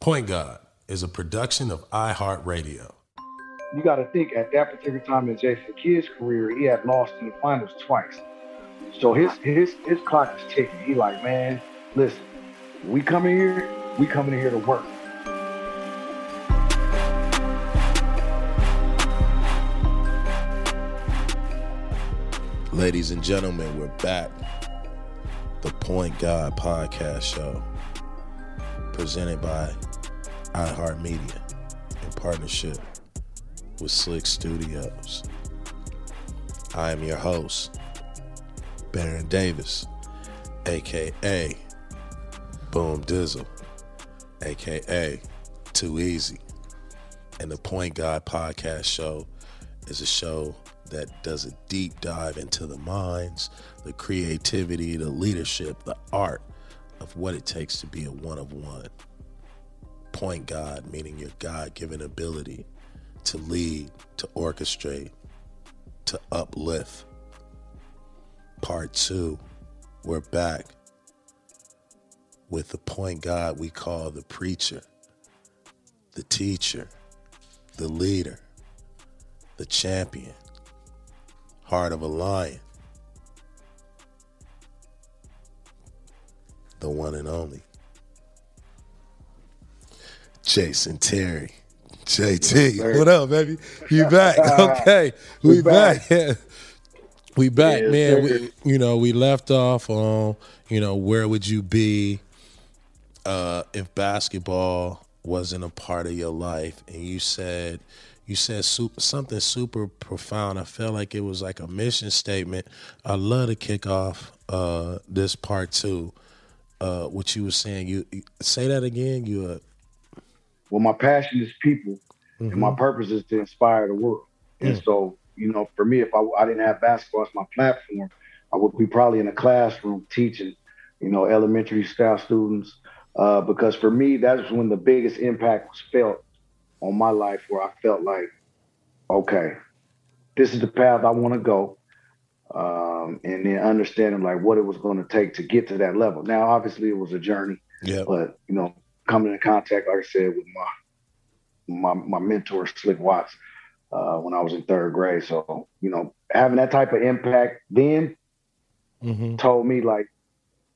Point God is a production of iHeartRadio. You got to think at that particular time in Jason Kidd's career, he had lost in the finals twice. So his his his clock is ticking. He like, man, listen, we coming here, we coming in here to work. Ladies and gentlemen, we're back. The Point God Podcast Show, presented by iHeartMedia in partnership with SLIC Studios. I am your host, Baron Davis, aka Boom Dizzle, aka Too Easy. And the Point God Podcast Show is a show that does a deep dive into the minds, the creativity, the leadership, the art of what it takes to be a one of one. Point God, meaning your God given ability to lead, to orchestrate, to uplift. Part two, we're back with the point God we call the preacher, the teacher, the leader, the champion, heart of a lion, the one and only. Jason Terry. JT, Yes, what up, baby? You back? Okay, we, We back. back. we back, Yes, man. We, you know, we left off on, you know, where would you be uh, if basketball wasn't a part of your life? And you said, you said super, something super profound. I felt like it was like a mission statement. I love to kick off uh, this part two. Uh, what you were saying, you you- say that again. You uh, Well, my passion is people, and my purpose is to inspire the world. And Mm. so, you know, for me, if I, I didn't have basketball as my platform, I would be probably in a classroom teaching, you know, elementary staff students. Uh, because for me, that's when the biggest impact was felt on my life, where I felt like, okay, this is the path I want to go. Um, and then understanding like what it was going to take to get to that level. Now, obviously, it was a journey yeah, but you know, coming in contact, like I said, with my my my mentor Slick Watts uh, when I was in third grade. So you know, having that type of impact then hmm told me like,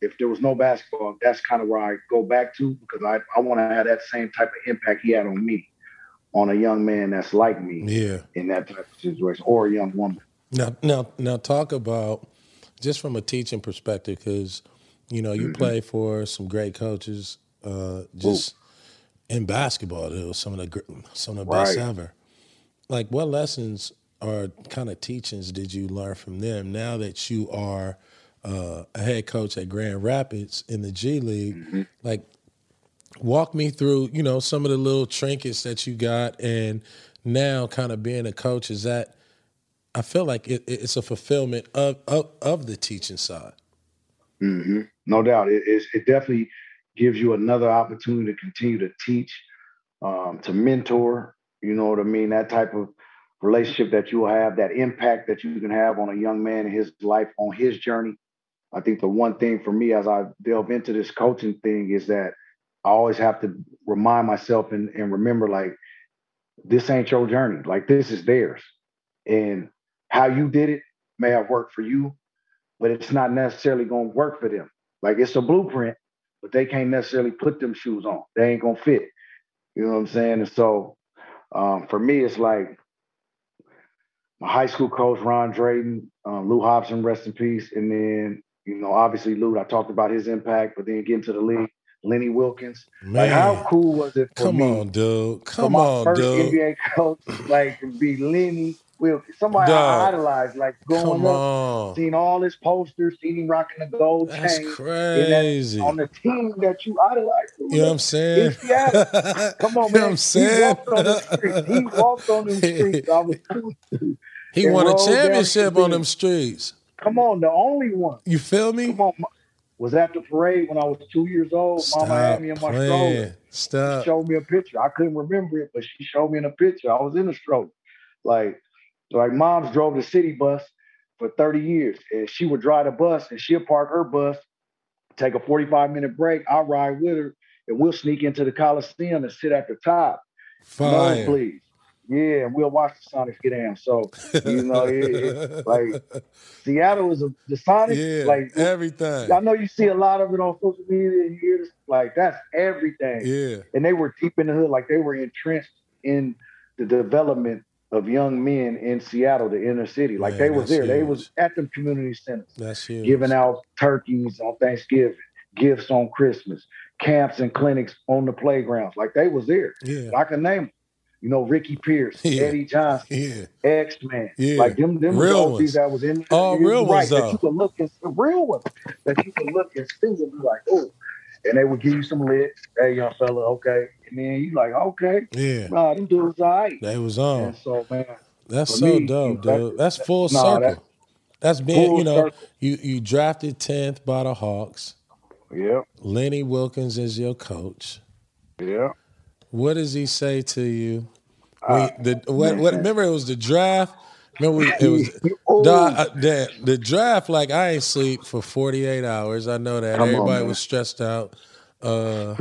if there was no basketball, that's kind of where I go back to because I I want to have that same type of impact he had on me, on a young man that's like me yeah. in that type of situation, or a young woman. Now, now, now, talk about just from a teaching perspective, because you know you Mhm. play for some great coaches, uh, just in basketball. It was some of the gr- some of the best ever. Like, what lessons or kind of teachings did you learn from them? Now that you are uh, a head coach at Grand Rapids in the G League, Mhm. like walk me through you know some of the little trinkets that you got and now kind of being a coach is that i feel like it, it's a fulfillment of, of of the teaching side hmm No doubt, it, it definitely gives you another opportunity to continue to teach, um, to mentor. You know what I mean? That type of relationship that you will have, that impact that you can have on a young man in his life on his journey. I think the one thing for me as I delve into this coaching thing is that I always have to remind myself and, and remember like this ain't your journey. Like this is theirs. And how you did it may have worked for you, but it's not necessarily going to work for them. Like it's a blueprint, but they can't necessarily put them shoes on. They ain't going to fit. You know what I'm saying? And so um, for me, it's like my high school coach, Ron Drayton, um, Lou Hobson, rest in peace. And then, you know, obviously Lou, I talked about his impact, but then getting to the league, Lenny Wilkens. man Like, how cool was it for come me on dude come my on first dude NBA coach, like to be Lenny Wilkens, somebody Dog. I idolized, like going come up, on seeing all his posters, seeing him rocking the gold that's chain crazy on the team that you idolize. you know what i'm saying Come on, You know man. what i'm saying? He walked on the streets. He walked on them streets. I was cool. he won a the championship on them streets Come on, the only one. you feel me Come on. Was at the parade when I was two years old. stop Mama had me in my playing stroller. She showed me a picture. I couldn't remember it, but she showed me in a picture. I was in a stroller. Like, like mom's drove the city bus for 30 years. And she would drive the bus and she'll park her bus, take a 45 minute break. I'll ride with her and we'll sneak into the Coliseum and sit at the top. Fire. please. Yeah, and we'll watch the Sonics get down. So you know, it, it, like Seattle is a the Sonics. Yeah, like everything. I know you see a lot of it on social media. And you hear this, like that's everything. Yeah, and they were deep in the hood, like they were entrenched in the development of young men in Seattle, the inner city. Like Man, they was there. They was at them community centers, that's huge. giving out turkeys on Thanksgiving, gifts on Christmas, camps and clinics on the playgrounds. Like they was there. Yeah, I can name them. You know, Ricky Pierce, Yeah. Eddie Johnson, yeah, X Man. Yeah. Like them, them Real ones. that was in All real right, ones, that you could look and the real ones that you could look and see and be like, oh. And they would give you some lit. Hey, young fella, okay. And then you like, okay, yeah. nah, them dudes all right. They was on. And so, man, That's so me, dope, dude. That's full nah, circle. that- That's being, you know, circle. you you drafted tenth by the Hawks. yeah, Lenny Wilkens is your coach. yeah. What does he say to you? Uh, We, the what, what? Remember, it was the draft. Remember, we, it was uh, the, the draft. Like I ain't sleep for forty eight hours. I know that Come everybody man. was stressed out. Uh.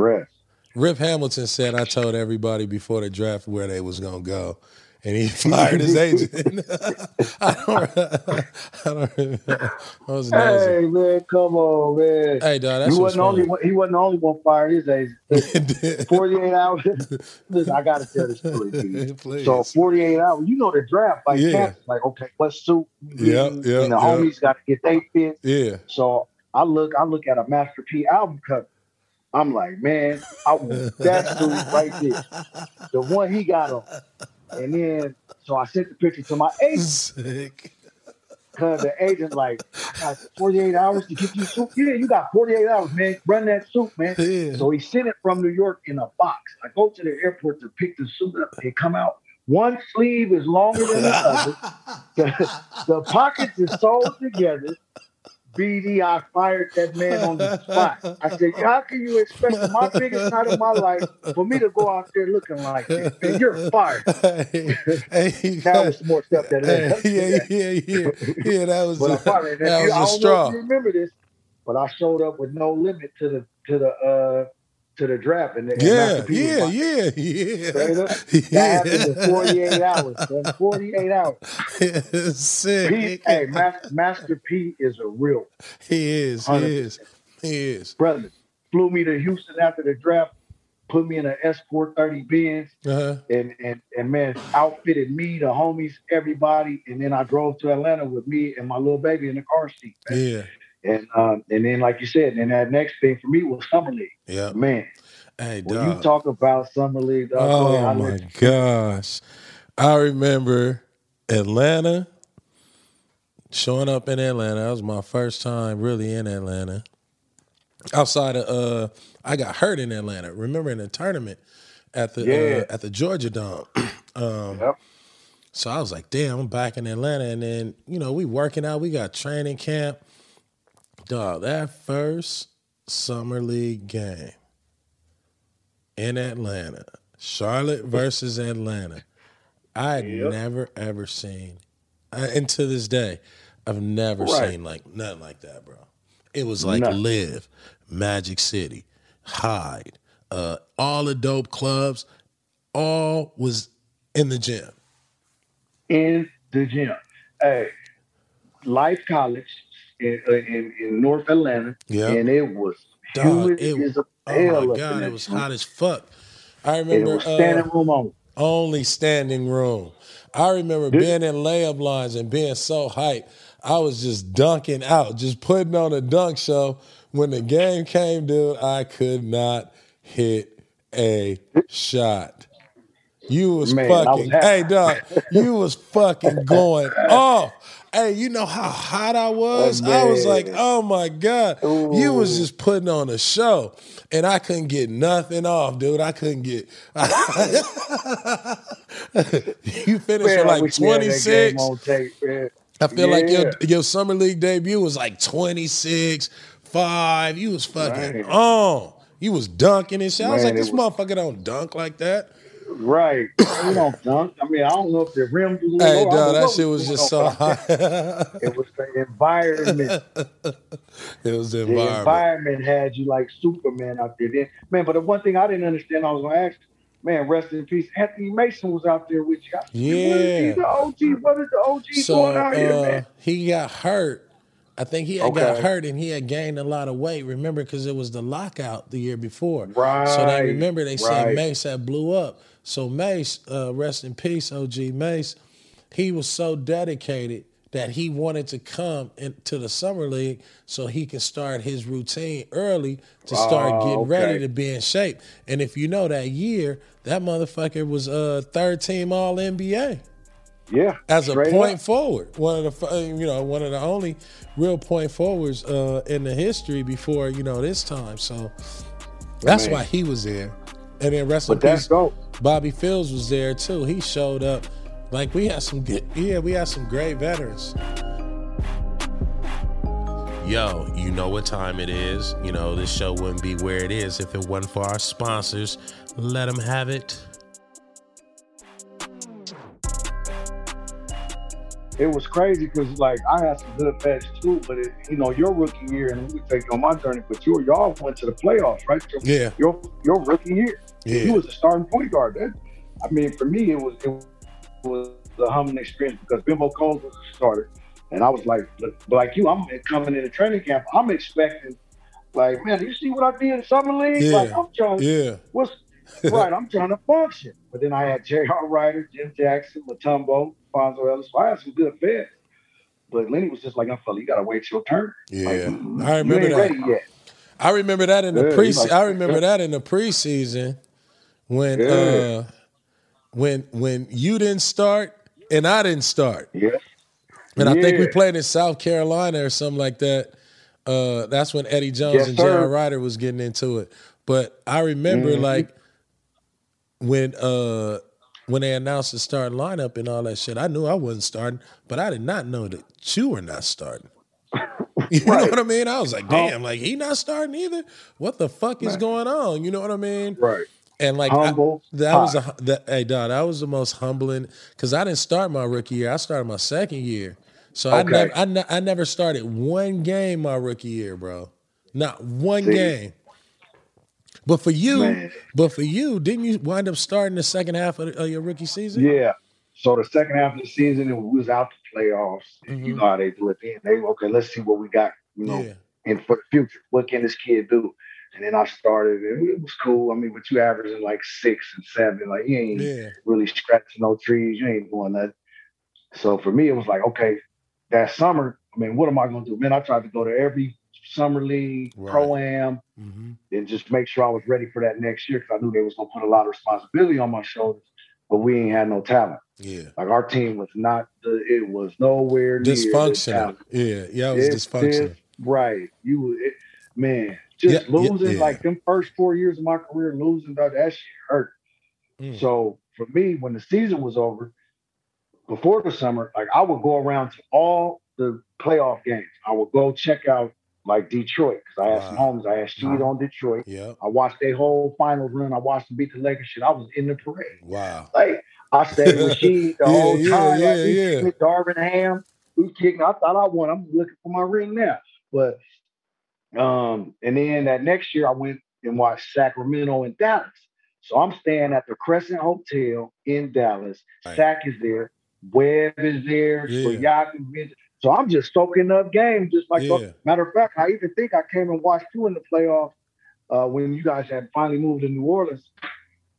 Rip Hamilton said I told everybody before the draft where they was gonna go, and he fired his agent. I don't. I don't remember. I was. Hey man, come on, man. Hey, dog, that's he wasn't the only one. He wasn't only one fired his agent. Forty eight hours. Listen, I gotta tell this story to you. Please. So 48 hours, you know the draft, like Yeah. like okay, what suit? yeah. getting? And the yep. homies got to get they fit. yeah, So I look, I look at a Master P album cover. I'm like, man, I want that suit right there, the one he got on. And then, so I sent the picture to my agent sick. because the agent like, I got 48 hours to get you suit. Yeah, you got 48 hours, man. Run that suit, man. Yeah. So he sent it from New York in a box. I go to the airport to pick the suit up. They come out. One sleeve is longer than the other. The, the pockets is sewed together. BD, I fired that man on the spot. I said, How can you expect my biggest night of my life for me to go out there looking like this? Man, you're fired. hey, hey, That was more stuff that hey, yeah, yeah, yeah, yeah. That was But a, fired. And that you- was I a don't know if you remember this, but I showed up with no limit to the to the uh to the draft. And, and Yeah, Master P was yeah, yeah, yeah. That happened in 48 hours. man. 48 hours. P, Sick. hey, Master, Master P is a real He is, he 100. is, he is. brother. Flew me to Houston after the draft, put me in an Escort 30 Benz, Uh-huh. and, and, and man, outfitted me, the homies, everybody. And then I drove to Atlanta with me and my little baby in the car seat. man. Yeah, And um, and then, like you said, and that next thing for me was Summer League. yeah. Man, Hey, when dog. you talk about Summer League, dog, Oh I'll my gosh. I remember Atlanta showing up in Atlanta. That was my first time really in Atlanta. Outside of uh I got hurt in Atlanta. Remember in the tournament at the Yeah. uh, at the Georgia Dome. um Yep. so I was like, damn, I'm back in Atlanta. And then, you know, we working out, we got training camp. Dog, that first summer league game in Atlanta, Charlotte versus Atlanta. I had Yep. never ever seen, uh, and to this day, I've never Right. seen like nothing like that, bro. It was like Nothing. Live, Magic City, Hyde, uh, all the dope clubs, all was in the gym. in the gym. Hey, Life College in, uh, in, in North Atlanta, Yeah. and it was Dog, humid it- as a Oh my god, it was hot as fuck. I remember was uh, standing room only. only standing room. I remember being in layup lines and being so hyped. I was just dunking out, just putting on a dunk show. When the game came, dude, I could not hit a shot. You was Man, I was fucking, hey dog, you was fucking going off. Hey, you know how hot I was? I was like, oh my God. You was just putting on a show. And I couldn't get nothing off, dude. I couldn't get you finished Man, like wish we had that 26. tape. I feel like your Yeah. your summer league debut was like 26, 5. You was fucking Right. on. You was dunking and shit. I was like, this was- motherfucker don't dunk like that. Right. You don't dunk. I mean, I don't know if the rim was Hey, low. I dog, that shit was just so high. It was the environment. it was the environment. The environment. had you like Superman out there. Then, man, but the one thing I didn't understand, I was gonna ask, man, rest in peace. Anthony Mason was out there with you. I said, What is Yeah. the OG? What is the OG So going out here, uh, man? he got hurt. I think he had got hurt and he had gained a lot of weight. Remember, because it was the lockout the year before. Right. So they remember they said right. Mace had blew up. So Mace, uh, rest in peace, OG Mace, he was so dedicated that he wanted to come into the summer league so he can start his routine early to start Oh, getting ready to be in shape. And if you know that year, that motherfucker was uh, third team All NBA Yeah. as a point up. forward. One of the you know one of the only real point forwards uh, in the history before you know this time. So that's Man. why he was there. And then rest in But that's peace, dope. Bobby Fields was there too. He showed up. Like we had some good, yeah, we had some great veterans. Yo, you know what time it is. You know, this show wouldn't be where it is if it wasn't for our sponsors. Let them have it. It was crazy because like I had some good bets too, but it, you know your rookie year, and we take you on my journey. But you y'all went to the playoffs, right? Your, Yeah. Your your rookie year, Yeah. you was a starting point guard. That, I mean, for me, it was it was a humbling experience because Bimbo Coles was a starter, and I was like, look, like you, I'm coming in the training camp. I'm expecting, like, man, you see what I did in summer league? Yeah. Like, I'm trying. Yeah. What's right? I'm trying to function. But then I had J.R. Rider, Jim Jackson, Mutombo, Fonzo Ellis. So I had some good feds. But Lenny was just like, "I'm fella, you gotta wait your turn. Yeah. Like, I remember that. ready yet." I remember that in the Yeah, pre. like- I remember that in the preseason when Yeah. uh when when you didn't start and I didn't start, Yeah, and I think we played in South Carolina or something like that. Uh, that's when Eddie Jones Yes, and. J.R. Rider was getting into it. But I remember Mhm. like when uh when they announced the starting lineup and all that shit. I knew I wasn't starting, but I did not know that you were not starting. You know what I mean? I was like, damn, like he not starting either. What the fuck is Right. going on? You know what I mean? right. And like I- that was a that, hey dog, that was the most humbling because I didn't start my rookie year. I started my second year, so I never I, I never started one game my rookie year, bro. Not one See? game. But for you, Man. but for you, didn't you wind up starting the second half of, of your rookie season? Yeah. So the second half of the season, it was out the playoffs. And you mm-hmm. know how they do it. Then they okay, let's see what we got. You know, yeah, and for the future, what can this kid do? And then I started, and it was cool. I mean, but you averaging like six and seven, like you ain't yeah, really scratching no trees. You ain't doing that. So for me, it was like, okay, that summer, I mean, what am I going to do? Man, I tried to go to every summer league, Right. pro am, hmm and just make sure I was ready for that next year because I knew they was going to put a lot of responsibility on my shoulders. But we ain't had no talent. yeah. Like our team was not, the, it was nowhere near Dysfunctional. Yeah, yeah, it was It's dysfunctional. this- right. You, it, man, just Yeah, yeah, losing yeah. like them first four years of my career, losing that, that shit hurt. Mm. So for me, when the season was over, before the summer, like I would go around to all the playoff games. I would go check out like Detroit because I had some Wow. homies. I had Sheed on Detroit. Yeah, I watched their whole finals run. I watched them beat the Lakers. Shit, I was in the parade. Wow. Like I stayed with Sheed the Yeah, whole yeah, time. yeah, like, we yeah. Darvin Ham, we kicking. I thought I won. I'm looking for my ring now. But um, and then that next year I went and watched Sacramento and Dallas. So I'm staying at the Crescent Hotel in Dallas. Right. Sack is there. Webb is there. Yeah. Stoyakin is- So I'm just soaking up games, just like Yeah. matter of fact, I even think I came and watched you in the playoffs uh, when you guys had finally moved to New Orleans.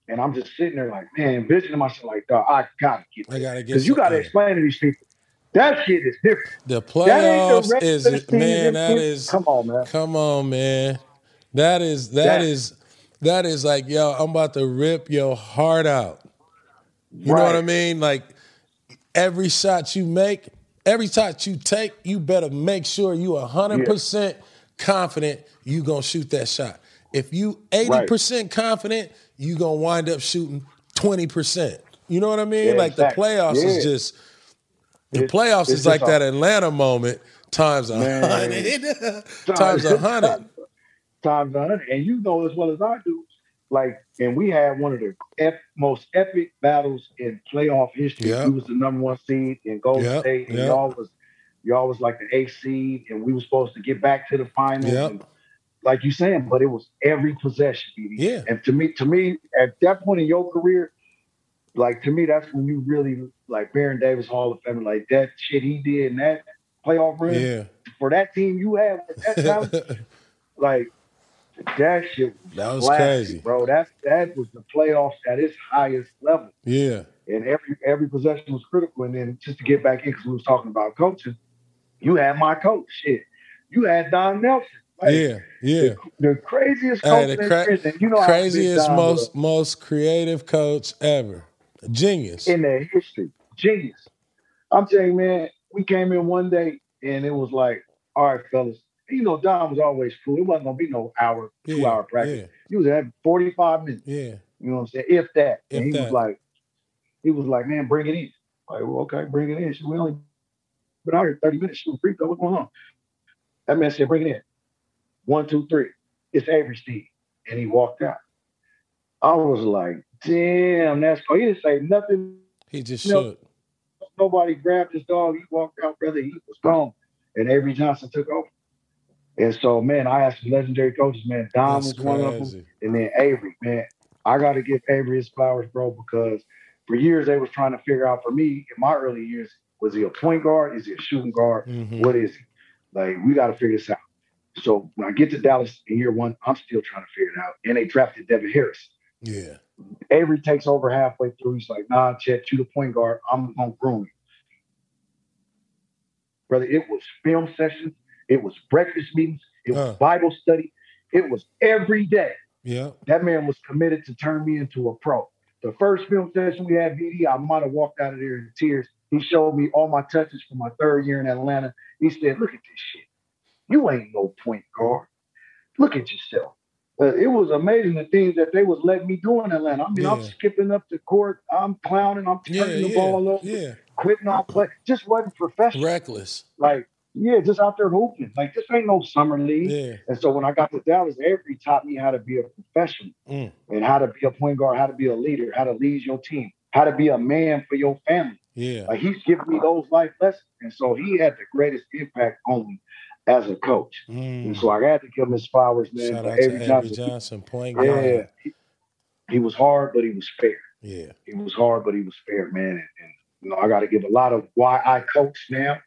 And I'm just sitting there like, man, envisioning myself like, dog, I gotta get I gotta get because you gotta explain to these people that shit is different. the playoffs the is man. That is Come on, man. Come on, man. That is that That- is that is like, yo, I'm about to rip your heart out. You know what I mean? Like every shot you make, every shot you take, you better make sure you 100% confident you going to shoot that shot. If you 80% confident, you going to wind up shooting 20%. You know what I mean? Yeah, like the playoffs Yeah. is just the playoffs it's is like just that Atlanta moment times a Man. hundred. times a hundred. Times a hundred. And you know as well as I do, like, and we had one of the ep- most epic battles in playoff history. Yep. We was the number one seed in Golden Yep, State, and yep. y'all was y'all was like the eighth seed, and we were supposed to get back to the finals. Yep. And, like you saying, but it was every possession. BD. Yeah. And to me, to me, at that point in your career, like to me, that's when you really like Baron Davis Hall of Fame, like that shit he did in that playoff run Yeah. for that team you had at that time, like that shit was, was classic, crazy. bro. That that was the playoffs at its highest level, Yeah. and every every possession was critical. And then just to get back in, because we was talking about coaching, you had my coach, shit. You had Don Nelson, like, Yeah. Yeah. the craziest Hey, coach the in prison. You know Craziest, was most most creative coach ever. Genius. in their history, genius. I'm telling you, man. We came in one day, and it was like, all right, fellas. You know, Don was always cool. It wasn't gonna be no hour, two Yeah, hour practice. Yeah. He was at 45 minutes. Yeah. You know what I'm saying? If that. If and he that. was like, he was like, man, bring it in. Like, well, okay, bring it in. We only been out here 30 minutes shooting free throw. What's going on? That man said, bring it in. One, two, three. It's Avery Steve. And he walked out. I was like, damn, that's cool. He didn't say nothing. He just No. shook. Nobody grabbed his dog. He walked out, brother. He was gone. And Avery Johnson took over. And so, man, I had some legendary coaches, man. Don That's was one of them. And then Avery, man, I got to give Avery his flowers, bro, because for years they was trying to figure out for me in my early years, was he a point guard? Is he a shooting guard? Mhm. What is he? Like, we got to figure this out. So when I get to Dallas in year one, I'm still trying to figure it out. And they drafted Devin Harris. Yeah. Avery takes over halfway through. He's like, nah, Jet, you the point guard. I'm going to groom you. Brother, it was film sessions. It was breakfast meetings. It was Huh. Bible study. It was every day Yeah. that man was committed to turn me into a pro. The first film session we had, BD, I might have walked out of there in tears. He showed me all my touches for my third year in Atlanta. He said, Look at this shit. You ain't no point guard. Look at yourself. Uh, it was amazing the things that they was letting me do in Atlanta. I mean, I'm skipping up the court, I'm clowning, I'm Yeah. turning the Yeah. ball over, Yeah. quitting on play. Just wasn't professional. Reckless. Like, yeah, just out there hooping. Like, this ain't no summer league. Yeah. And so when I got to Dallas, Avery taught me how to be a professional Mm. and how to be a point guard, how to be a leader, how to lead your team, how to be a man for your family. Yeah. Like he's giving me those life lessons. And so he had the greatest impact on me as a coach. And Mm. so I had to give him his flowers, man. Shout out to Avery Johnson. Point guard. Yeah. He, he was hard, but he was fair. Yeah. He was hard, but he was fair, man. And, and you know, I got to give a lot of why I coach now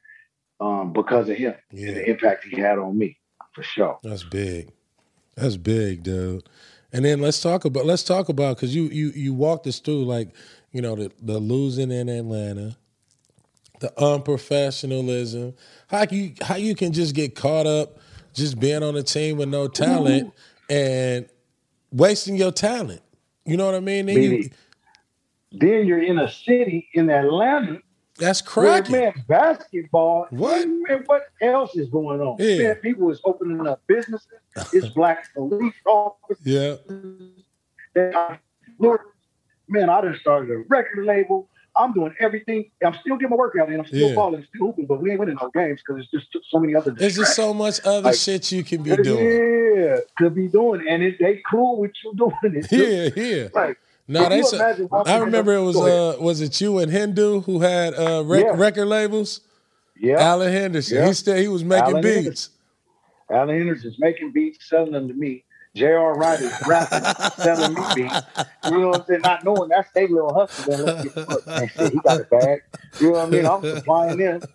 um, because of him and Yeah. the impact he had on me, for sure. That's big. That's big, dude. And then let's talk about let's talk about because you you you walked us through like you know the the losing in Atlanta, the unprofessionalism, how you how you can just get caught up just being on a team with no talent and wasting your talent. You know what I mean? Then you, then you're in a city in Atlanta that's crazy. man, basketball. What? Man, what else is going on? Yeah. Man, people is opening up businesses. It's black police officers. Yeah. They are- Look, man, I just started a record label. I'm doing everything. I'm still getting my workout in. I'm still Yeah. balling, still hooping, but we ain't winning no games because it's just so many other. There's just so much other Like- shit you can be doing. Yeah, could be doing, and it, they cool with you doing it. Yeah, yeah. Like, No, they imagine I remember it was uh was it you and Hindu who had uh rec- Yeah. record labels? yeah, Alan Henderson. Yeah. He still he was making Alan beats. Alan Henderson's making beats, selling them to me. J.R. Wright is rapping, selling me beats. You know what I'm saying? Not knowing that's their little hustle. Man, let's get man, shit, he got a bag. You know what I mean? I'm supplying them.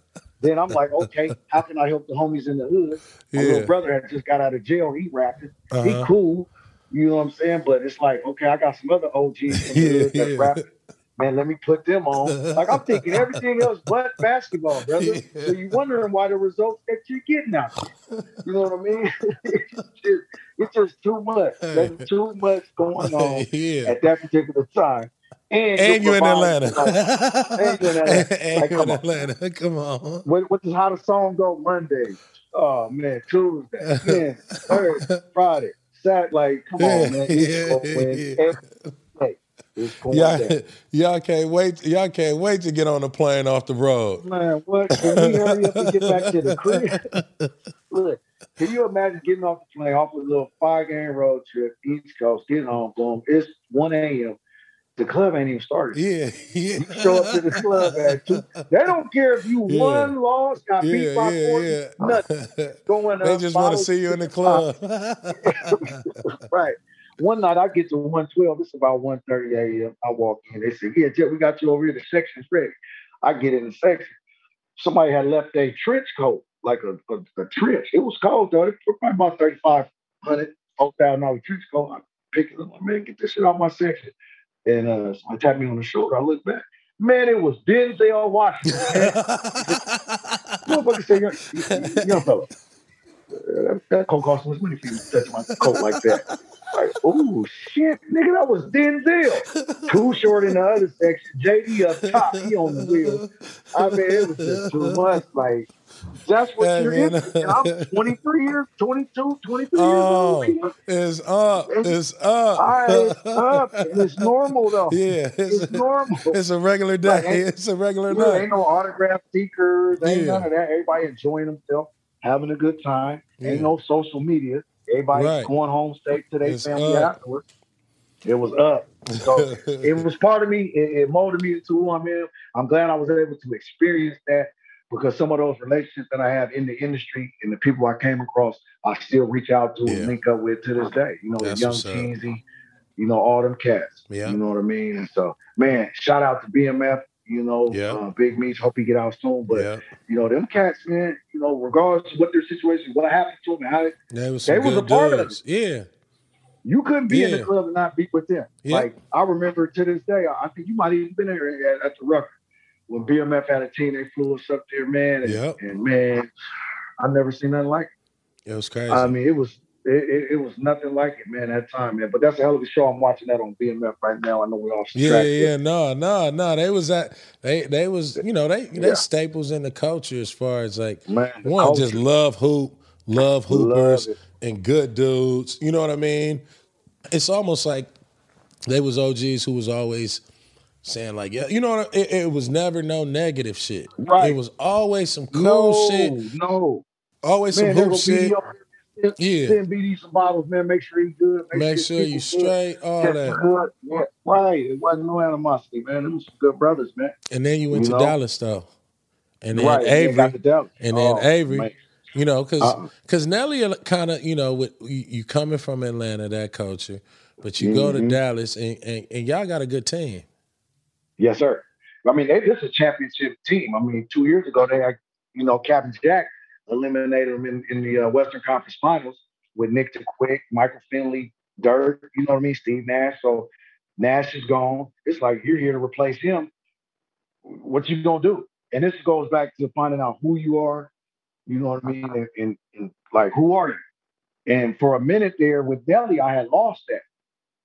Then I'm like, okay, how can I help the homies in the hood? My Yeah. little brother had just got out of jail. He rapping. Uh-huh. He cool. You know what I'm saying? But it's like, okay, I got some other OGs in the hood Yeah, that's yeah. rapping. Man, let me put them on. Like I'm thinking everything else but basketball, brother. Yeah. So you're wondering why the results that you're getting out there. You know what I mean? it's, just, it's just too much. There's too much going on yeah. at that particular time. And, And you you're in Atlanta. And you in Atlanta. And Like, you in come on. Atlanta. Come on. What, what does how the song go? Monday. Oh man, Tuesday, man, Thursday, Friday, Saturday. Like, come on, man. Yeah, yeah. It's going Y'all, down. y'all can't wait. Y'all can't wait to get on the plane off the road. Man, what? Can we hurry up and get back to the crib? Look, can you imagine getting off the plane off a little five game road trip, East Coast, getting home, boom, it's 1 a.m. The club ain't even started. Yeah, yeah. You show up to the club at two. They don't care if you Yeah. won, lost, got beat by yeah, 40, yeah. nothing. Going they up, just want to see you in the club. Right. One night I get to 112. It's about 1.30 a.m. I walk in. They say, yeah, Jet, we got you over here. The section's ready. I get in the section. Somebody had left a trench coat, like a, a, a trench. It was cold, though. It was probably about 3,500, $4,000 trench coat. I pick it up. Like, man, get this shit out my section. And uh, somebody tapped me on the shoulder. I look back. Man, it was Denzel Washington. Motherfucker say, young, young fella, that, that coat cost so much money for you to touch my coat like that. Like, oh shit, nigga, that was Denzel. Too short in the other section. JD up top, he on the wheel. I mean, it was just too much. Like, that's what you're in. And I'm 23 years, 22, 23 oh, years old. Oh, it's up. It's up. I it's up. And it's normal though. yeah, it's, It's normal. it's a regular day. Like, It's a regular Yeah, night. ain't no autograph seekers, ain't Yeah. none of that. Everybody enjoying themselves, having a good time. Ain't no social media. Everybody Right. going home straight to their family up. afterwards. It was up. So it was part of me. It, it molded me into who I'm in. I'm glad I was able to experience that because some of those relationships that I have in the industry and the people I came across, I still reach out to Yeah. and link up with to this day. You know, That's the Young Jeezy, you know, all them cats. Yeah. You know what I mean? And so, man, shout out to BMF. You know, Yeah. uh, Big Meech. Hope he get out soon. But yeah, you know, them cats, man. You know, regardless of what their situation, what happened to them, how they, was They was a part of it. Yeah, you couldn't be in the club and not be with them. Yeah. Like I remember to this day, I think you might even been there at, at the Rucker when BMF had a team. They flew us up there, man. And, and man, I never seen nothing like it It was crazy. I mean, it was it, it, it was nothing like it, man. That time, man. But that's a hell of a show. I'm watching that on BMF right now. I know we're off yeah, track. yeah, yeah. No, no, no. They was at they they was you know they they Yeah. staples in the culture as far as like man. one just love hoop, love hoopers, Love and good dudes. You know what I mean? It's almost like they was OGs who was always saying like, yeah, you know, what it, it was never no negative shit. Right. It was always some cool no, shit, no, always man. some hoop shit. Yeah. Send BD some bottles, man. Make sure he's good. Make sure you people good. straight, all Just that. good. Yeah, right. It wasn't no animosity, man. Them was some good brothers, man. And then you went You to know? Dallas though, and then right. Avery, Dallas. and then Oh, Avery. man. You know, because Uh-uh. because Nelly kind of you know with you, you coming from Atlanta that culture, but you go to Mhm. Dallas and, and and y'all got a good team. Yes, sir. I mean, they, this is a championship team. I mean, two years ago, they had, you know, Captain Jack eliminated them in, in the uh, Western Conference Finals with Nick the Quick, Michael Finley, Dirk, you know what I mean, Steve Nash. So Nash is gone. It's like you're here to replace him. What you gonna do? And this goes back to finding out who you are, you know what I mean, and, and, and like who are you? And for a minute there with Nelly, I had lost that.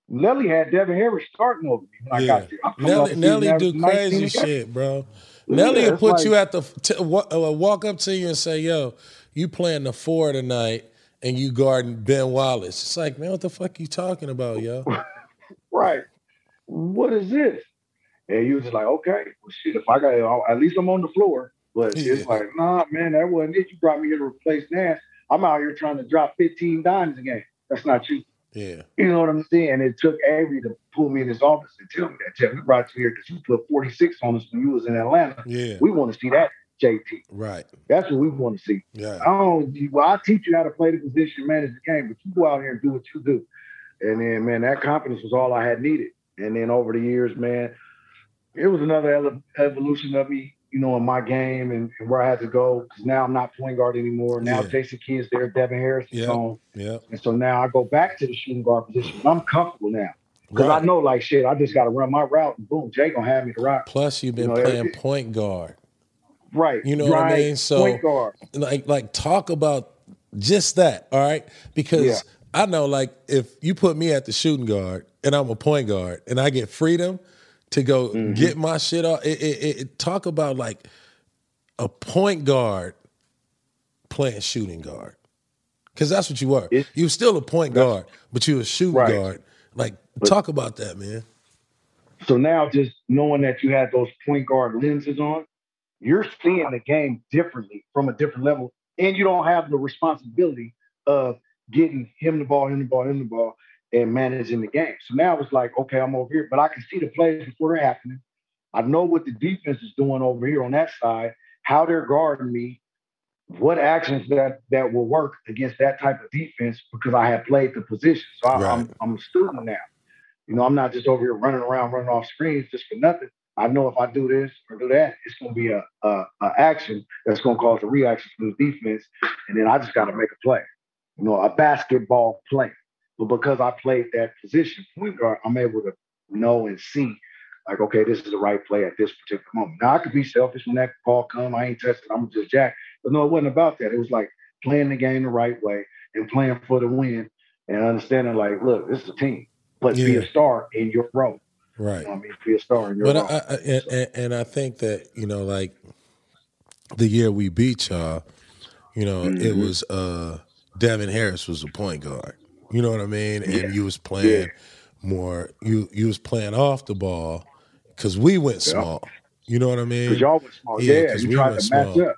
Nelly had Devin Harris starting over me when I got there. I'm coming off Nelly, Nelly do crazy shit, bro. Yeah, Nelly will put like- you at the t- uh, walk up to you and say, "Yo, you playing the four tonight, and you guarding Ben Wallace." It's like, man, what the fuck you talking about, yo? Right. What is this? And you was just like, okay, well, shit, if I got at least I'm on the floor. But Yeah. it's like, nah, man, that wasn't it. You brought me here to replace Nash. I'm out here trying to drop 15 dimes a game. That's not you. Yeah, You know what I'm saying? It took Avery to pull me in his office and tell me that, Jet, we brought you here because you put 46 on us when you was in Atlanta. yeah, We want to see that, JT. right, That's what we want to see. yeah, I don't. Well, I teach you how to play the position, manage the game, but you go out here and do what you do. And then, man, that confidence was all I had needed. And then over the years, man, it was another evolution of me, you know, in my game and, and where I had to go. Because now I'm not point guard anymore. Now Yeah. Jason Kidd's there, Devin Harris is Yeah. gone, yeah. and so now I go back to the shooting guard position. I'm comfortable now because Right. I know, like shit, I just got to run my route and boom, Jay gonna have me to rock. Plus, you've been You know, playing it- point guard. Right. You know what I mean? So- point guard. like like talk about just that all right because Yeah. i know like if you put me at the shooting guard and i'm a point guard and i get freedom to go Mm-hmm. get my shit off it, it, it- talk about like a point guard playing shooting guard because that's what you were It's- you still a point guard but you a shooting Right. guard like But- talk about that man So now just knowing that you had those point guard lenses on, you're seeing the game differently from a different level. And you don't have the responsibility of getting him the ball, him the ball, him the ball, and managing the game. So now it's like, okay, I'm over here, but I can see the plays before they're happening. I know what the defense is doing over here on that side, how they're guarding me, what actions that that will work against that type of defense because I have played the position. So I, right. I'm I'm a student now. You know, I'm not just over here running around, running off screens just for nothing. I know if I do this or do that, it's going to be a, a, a action that's going to cause a reaction to the defense, and then I just got to make a play. You know, a basketball play. But because I played that position point guard, I'm able to know and see like, okay, this is the right play at this particular moment. Now I could be selfish when that ball come. I ain't tested. I'm just jack. But no, it wasn't about that. It was like playing the game the right way and playing for the win and understanding like, look, this is a team. Let's yeah. be a star in your role. Right. You know I mean, be a star in your but role. I, I, and, and, I think that you know, like the year we beat y'all, you know, mm-hmm. it was uh Devin Harris was a point guard. You know what I mean? And yeah. you was playing yeah. more. You you was playing off the ball because we went small. You know what I mean? Because y'all went small. Yeah, because yeah, we went small. Up.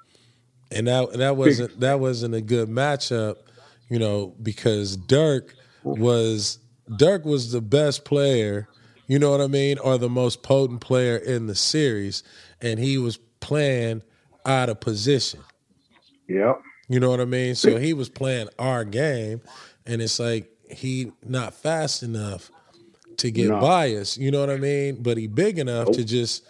And that that wasn't that wasn't a good matchup. You know, because Dirk was Dirk was the best player. You know what I mean, or the most potent player in the series, and he was playing out of position. Yep. You know what I mean? So he was playing our game, and it's like he not fast enough to get no. us. You know what I mean? But he big enough nope. to just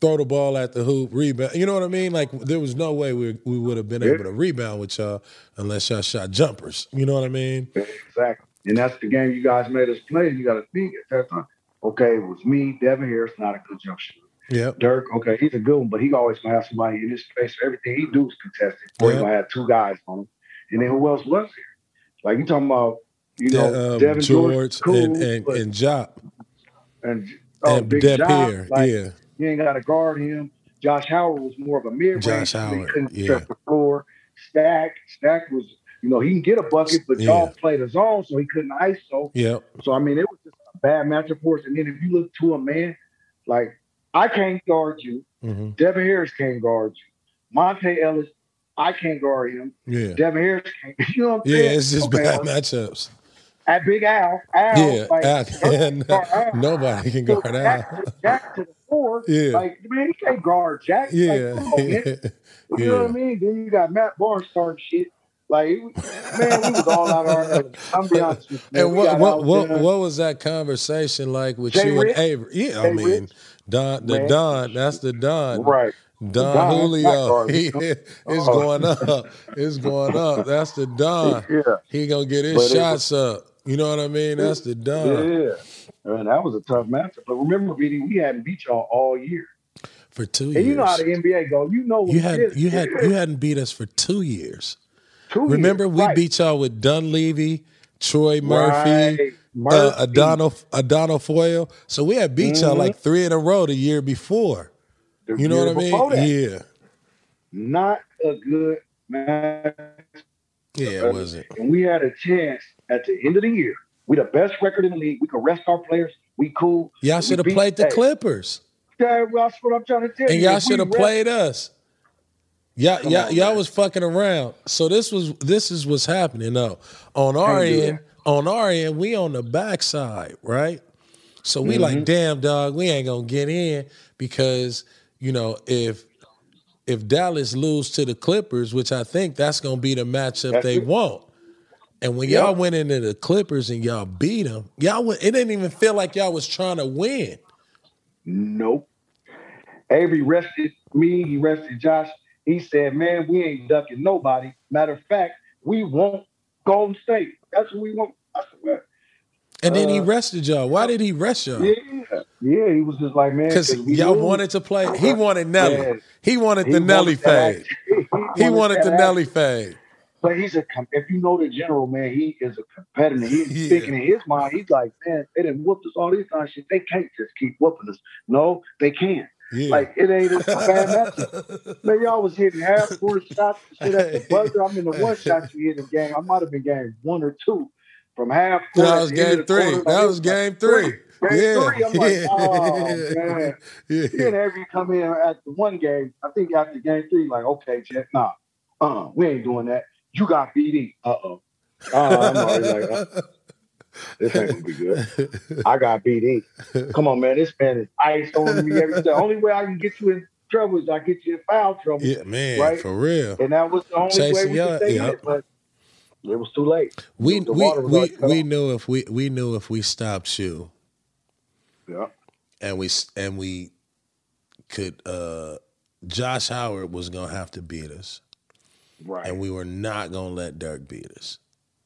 throw the ball at the hoop, rebound. You know what I mean? Like there was no way we we would have been yeah. able to rebound with y'all unless y'all shot jumpers. You know what I mean? Exactly. And that's the game you guys made us play. You got to think at that time. Okay, it was me, Devin Harris, not a good jump shooter. Yeah. Dirk, okay, he's a good one, but he always gonna have somebody in his face. For everything he do is contested. Or yep. he gonna have two guys on him. And then who else was here? Like you talking about you know, um, Devean George, George cool, and and, and Diop. And, oh, and Big Diop, like, yeah. You ain't got to guard him. Josh Howard was more of a mid range. Josh Howard, couldn't yeah. the floor. Stack, Stack was, you know, he can get a bucket, but yeah. y'all played a zone, so he couldn't ISO. Yeah. So I mean, it was just a bad matchup for us. And then if you look to a man, like I can't guard you. Mm-hmm. Devin Harris can't guard you. Monta Ellis, I can't guard him. Yeah. Devin Harris can't. You know what I'm yeah, saying? Yeah, it's just okay, bad matchups at Big Al. Al yeah, like, Al, Al. nobody can guard so Al. Jack, Jack to the floor. Yeah, like man, he can't guard Jack. Yeah, like, on, yeah. You know what I mean? Then you got Matt Barnes starting shit. Like man, we was all out of our. I'm be honest with you. And what what what, what, was that conversation like with Jay you Rich? and Avery? Yeah, Jay I mean Rich? Don the man. Don. That's the Don. Right. Don, Don Julio, he, it's oh. going up. It's going up. That's the Don. Yeah. He gonna get his but shots was, up. You know what I mean? That's the done. Yeah. Man, that was a tough matchup. But remember, BD, we hadn't beat y'all all year. For two years. And you know how the NBA go. You know what you had you had you hadn't beat us for two years. Two remember, years, we right. beat y'all with Dunleavy, Troy Murphy, right. Murphy. Uh, Adonal Adonal Foyle. So we had beat mm-hmm. y'all like three in a row the year before. The you know what I mean? That. Yeah. Not a good match. Yeah, it wasn't. And we had a chance at the end of the year. We the best record in the league. We can rest our players. We cool. Y'all should have played the Clippers. Yeah, well, that's what I'm trying to tell and you. And y'all should have played us. Yeah, y'all, y'all was fucking around. So this was this is what's happening. No, on our end, on our end, we on the backside, right? So we mm-hmm. like, damn dog, we ain't gonna get in because you know if if Dallas lose to the Clippers, which I think that's gonna be the matchup that's they it. want. And when y'all went into the Clippers and y'all beat them, y'all it didn't even feel like y'all was trying to win. Nope. Avery rested me. He rested Josh. He said, "Man, we ain't ducking nobody. Matter of fact, we want Golden State. That's what we want." I said, and then he uh, rested y'all. Why did he rest y'all? Yeah, yeah. He was just like, man, because y'all wanted to play. He wanted Nelly. Man, he wanted the he Nelly fade. He, he, wanted, the Nelly fade. But he's a if you know the general man, he is a competitor. He's yeah. thinking in his mind, he's like, man, they didn't whoop us all these times. Shit, they can't just keep whooping us. No, they can't. Yeah. Like it ain't a bad matchup. Man, y'all was hitting half court shots shit at the buzzer. I'm in the one shot you hit in the game. I might have been game one or two from half. That was game three. That was game three. Game yeah. three, I'm like, yeah. oh man. Yeah. Then every come in at the one game, I think after game three, like, okay, Jet, nah, uh, we ain't doing that you got BD. Uh oh. Uh, I'm already like, uh, this ain't gonna be good. I got BD. Come on, man. This man is ice on me every day. The only way I can get you in trouble is I get you in foul trouble. Yeah, man, Right? for real. And that was the only way we could stay in it, but it was too late. We The we we, we knew if we we knew if we stopped you Yeah. and we and we could uh Josh Howard was gonna have to beat us Right. and we were not gonna let Dirk beat us.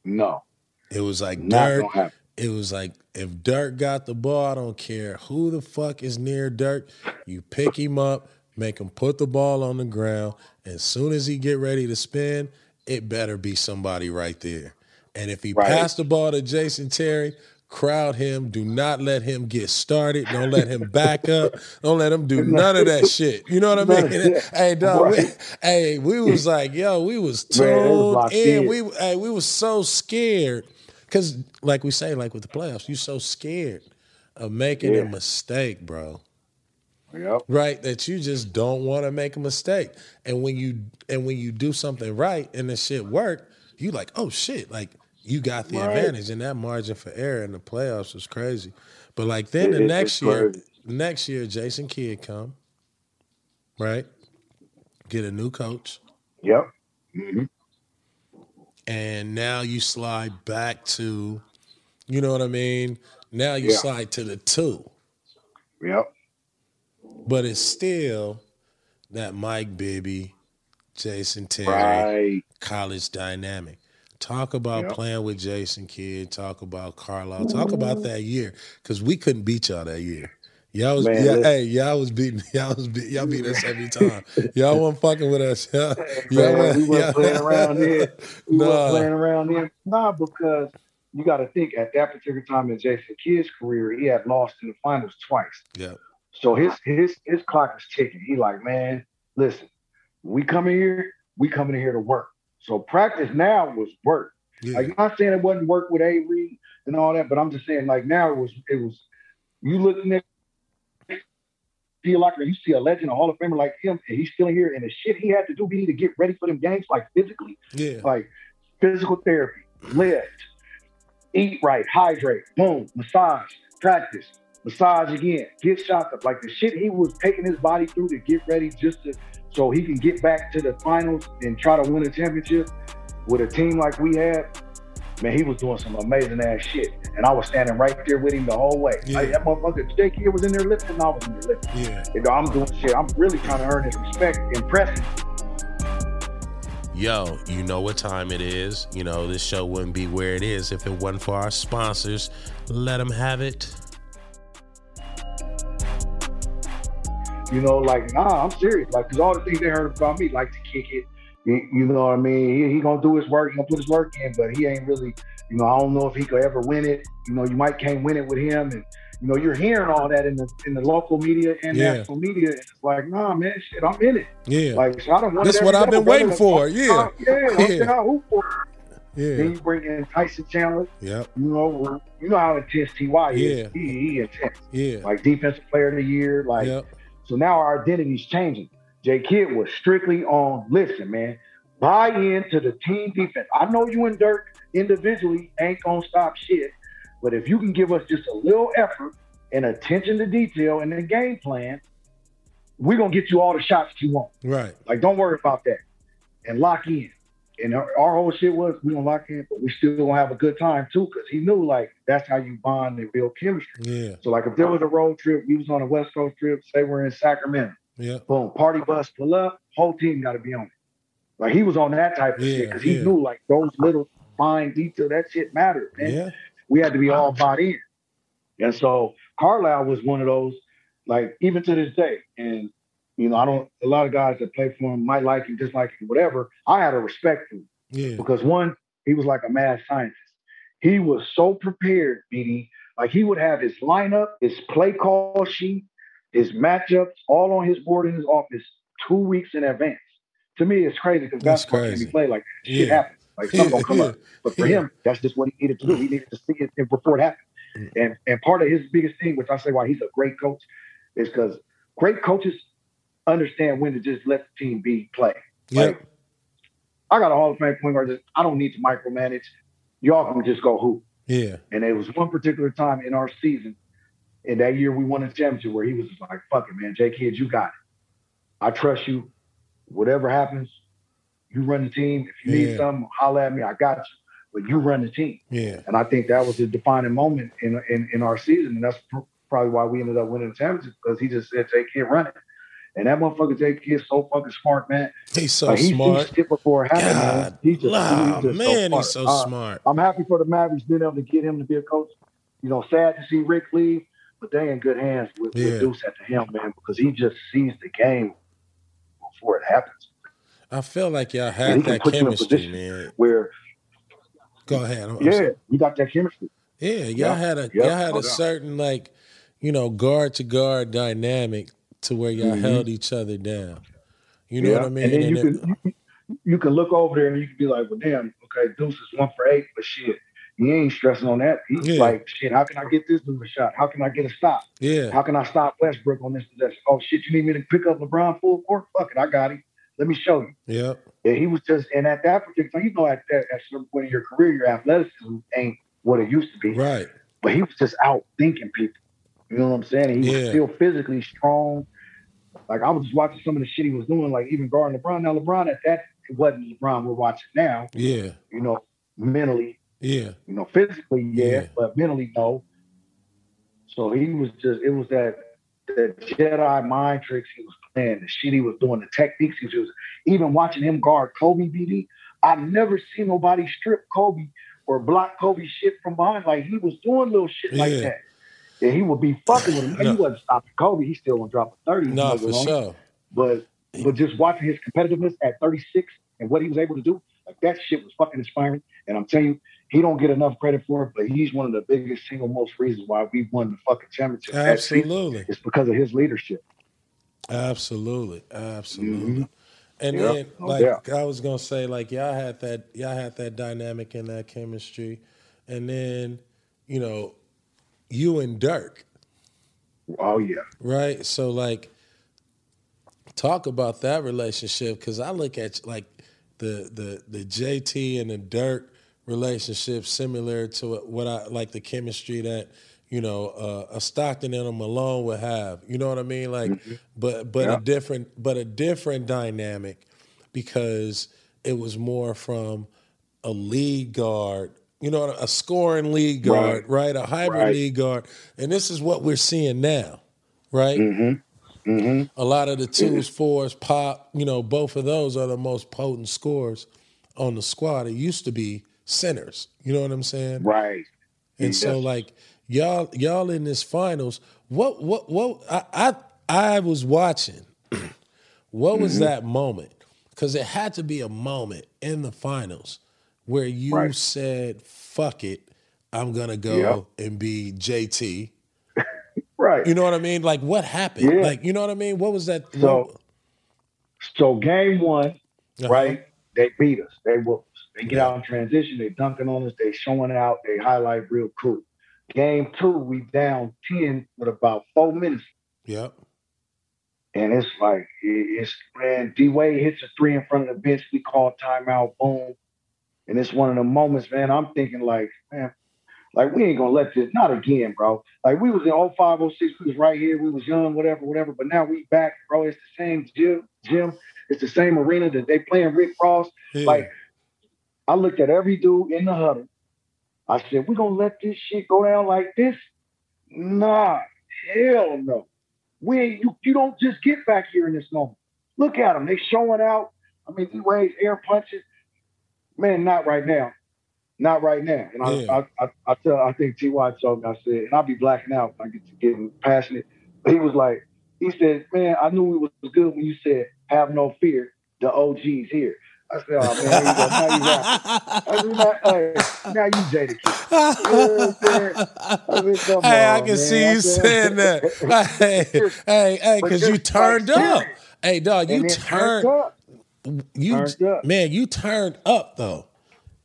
no. It was like Not Dirk it was like if Dirk got the ball, I don't care who the fuck is near Dirk. You pick him up, make him put the ball on the ground. As soon as he get ready to spin, it better be somebody right there. And if he Right. pass the ball to Jason Terry, crowd him. Do not let him get started. Don't let him back up. Don't let him do none of that shit. You know what I mean? Hey, dog. We, hey, we was like, yo, we was Man, it was tuned in. We hey, we was so scared because, like we say, like with the playoffs, you so scared of making Yeah. a mistake, bro. Yep. Right? That you just don't want to make a mistake. And when you and when you do something right and the shit work, you like, oh shit, like you got the Right. advantage. And that margin for error in the playoffs was crazy. But like then It- the next year, crazy. next year, Jason Kidd come, right? Get a new coach. Yep. hmm and now you slide back to, you know what I mean? Now you Yeah. slide to the two, Yep. But it's still that Mike Bibby, Jason Terry, Right. college dynamic. Talk about Yep. playing with Jason Kidd. Talk about Carlisle. Talk about that year because we couldn't beat y'all that year. Y'all was Man, listen. hey, y'all was beating y'all was beat, y'all beat us every time. Y'all wasn't fucking with us. Y'all, y'all Man, we weren't playing around here. We Nah. weren't playing around here. Nah, because you got to think at that particular time in Jason Kidd's career, he had lost in the finals twice. Yeah. So his his his clock is ticking. He like, man, listen, we coming here, we coming in here to work. So practice now was work. Yeah. Like, I'm not saying it wasn't work with Avery and all that, but I'm just saying like now it was it was you looking at feel like you see a legend, a Hall of Famer like him, and he's still in here, and the shit he had to do, he need to get ready for them games, like physically, yeah. like physical therapy, lift, eat right, hydrate, boom, massage, practice, massage again, get shots up. Like the shit he was taking his body through to get ready just to so he can get back to the finals and try to win a championship with a team like we had. Man, he was doing some amazing ass shit. And I was standing right there with him the whole way. Yeah. Like, that motherfucker J Kidd was in there lifting, I was in there lifting. Yeah. You know, I'm doing shit. I'm really trying to earn his respect, and impress him. Yo, you know what time it is. You know, this show wouldn't be where it is if it wasn't for our sponsors. Let them have it. You know, like, nah, I'm serious. Like, cause all the things they heard about me, like to kick it. You, know what I mean? He, he gonna do his work. He gonna put his work in, but he ain't really. You know, I don't know if he could ever win it. You know, you might can't win it with him, and you know, you're hearing all that in the in the local media and Yeah. national media. It's like, nah, man, shit, I'm in it. Yeah. Like, so I don't want This what I've been waiting for, yeah. yeah, Yeah. yeah. I hoop for yeah. Then you bring in Tyson Chandler. Yep. You know, you know how intense Ty is. Yeah. He, he intense. Yeah. Like defensive player of the year. Like Yep. So now our identity's changing. J Kidd was strictly on listen, man, buy into the team defense. I know you and Dirk individually ain't gonna stop shit, but if you can give us just a little effort and attention to detail in the game plan, we're gonna get you all the shots you want. Right. Like, don't worry about that. And lock in. And our, our whole shit was we gonna lock in, but we still gonna have a good time too, because he knew like that's how you bond and build chemistry. Yeah. So like if there was a road trip, we was on a West Coast trip, say we're in Sacramento, Yeah. boom, party bus pull up, whole team gotta be on it. Like he was on that type of shit because he yeah. knew like those little fine detail, that shit mattered, man. Yeah. We had to be all bought in. And so Carlisle was one of those, like even to this day. And you know, I don't a lot of guys that play for him might like him, dislike him, whatever. I had a respect for him Yeah. because one, he was like a mad scientist. He was so prepared, BD. Like he would have his lineup, his play call sheet, his matchups, all on his board in his office two weeks in advance. To me, it's crazy because That's basketball can crazy. be played like that. Shit Yeah. happens. Like something gonna come Yeah. up. But for Yeah. him, that's just what he needed to do. He needed to see it before it happened. Mm. And and part of his biggest thing, which I say why he's a great coach, is because great coaches understand when to just let the team be play. Yep. Like, I got a Hall of Fame point guard that I don't need to micromanage. Y'all can just go hoop. Yeah. And it was one particular time in our season, in that year we won a championship where he was just like, fuck it, man. J Kidd, you got it. I trust you. Whatever happens, you run the team. If you Yeah. need something, holler at me. I got you. But you run the team. Yeah. And I think that was a defining moment in in, in our season. And that's pr- probably why we ended up winning the championship because he just said, J Kidd, run it. And that motherfucker J Kidd so fucking smart, man. He's so Like, he, smart. He skip before it happened, man. God, just, he's just man, so he's so smart. Uh, smart. I'm happy for the Mavericks being able to get him to be a coach. You know, sad to see Rick leave, but they in good hands with, Yeah. with Deuce at the helm, man, because he just sees the game before it happens. I feel like y'all had that put in a chemistry, man. Where, Go ahead. I'm- I'm yeah, sorry. we got that chemistry. Yeah, y'all Yeah, had a yeah, y'all had no a certain like, you know, guard to guard dynamic to where y'all Mhm. held each other down. You know yeah. what I mean? And then you it- can you, you can look over there and you can be like, well, damn, okay, Deuce is one for eight, but shit, he ain't stressing on that. He's Yeah. like, shit, how can I get this dude a shot? How can I get a stop? yeah, How can I stop Westbrook on this possession? Oh shit, you need me to pick up LeBron full court? Fuck it, I got him. Let me show you. yep, Yeah, he was just, and at that particular time, you know, at that at some point in your career, your athleticism ain't what it used to be. right, But he was just out thinking people. You know what I'm saying? He Yeah. was still physically strong. Like I was just watching some of the shit he was doing, like even guarding LeBron. Now LeBron at that it wasn't LeBron we're watching now. yeah, You know, mentally, yeah, you know, physically, yeah, Yeah. but mentally, no. So he was just, it was that that Jedi mind tricks he was playing, the shit he was doing, the techniques he was. Even watching him guard Kobe BD, I've never seen nobody strip Kobe or block Kobe shit from behind. Like he was doing little shit like that. And he would be fucking with him. And No. He wasn't stopping Kobe. He still gonna drop a 30. no, for sure. But but just watching his competitiveness at 36 and what he was able to do, like that shit was fucking inspiring. And I'm telling you, he don't get enough credit for it, but he's one of the biggest single most reasons why we won the fucking championship. Absolutely, It's because of his leadership. absolutely, absolutely. Mhm. And Yeah, then, no like doubt. I was gonna say, like y'all had that, y'all had that dynamic and that chemistry, and then, you know, you and Dirk, Oh yeah. right? So like, talk about that relationship because I look at like the the the JT and the Dirk relationship similar to what I like the chemistry that you know uh, a Stockton and a Malone would have. You know what I mean? Like, but but Yeah. a different but a different dynamic because it was more from a lead guard. You know, a scoring lead guard, right? A hybrid Right. lead guard, and this is what we're seeing now, right? Mm-hmm. Mm-hmm. A lot of the twos, fours, pop, you know, both of those are the most potent scores on the squad. It used to be centers. You know what I'm saying? Right. And so like y'all y'all in this finals, what what what I I, I was watching. what was Mm-hmm. that moment? Because it had to be a moment in the finals where you Right. said, fuck it, I'm gonna go Yep. and be JT. Right. You know what I mean? Like what happened? Yeah. Like, you know what I mean? What was that? So- what- So game one, Uh-huh. right? They beat us. They whoop us. They get Yeah. out in transition. They dunking on us. They showing out. They highlight real cool. Game two, we down ten with about four minutes, Yep. and it's like it's man. D Wade hits a three in front of the bench. We call timeout. Boom, and it's one of the moments, man. I'm thinking like, man, like we ain't gonna let this. Not again, bro. Like we was in 05, 06, We was right here. We was young, whatever, whatever. But now we back, bro. It's the same gym. Gym. It's the same arena that they playing Rick Ross. Yeah. Like, I looked at every dude in the huddle. I said, we gonna let this shit go down like this? Nah, hell no. We ain't, you, you don't just get back here in this moment. Look at them. They showing out. I mean, he waves air punches. Man, not right now. Not right now. And I, Yeah. I, I, I tell, I think T.Y. told me, I said, and I'll be blacking out when I get to getting passionate. But he was like, he said, man, I knew it was good when you said, have no fear. The OG's here. I said, oh, man, you go. Now you rap. I said, now, hey, now you Jada You know what I'm saying? I mean, come hey, I on, can man. see you saying that. hey, hey, hey, because you turned up. Hey, dog, you turned, up. You man, you turned up though.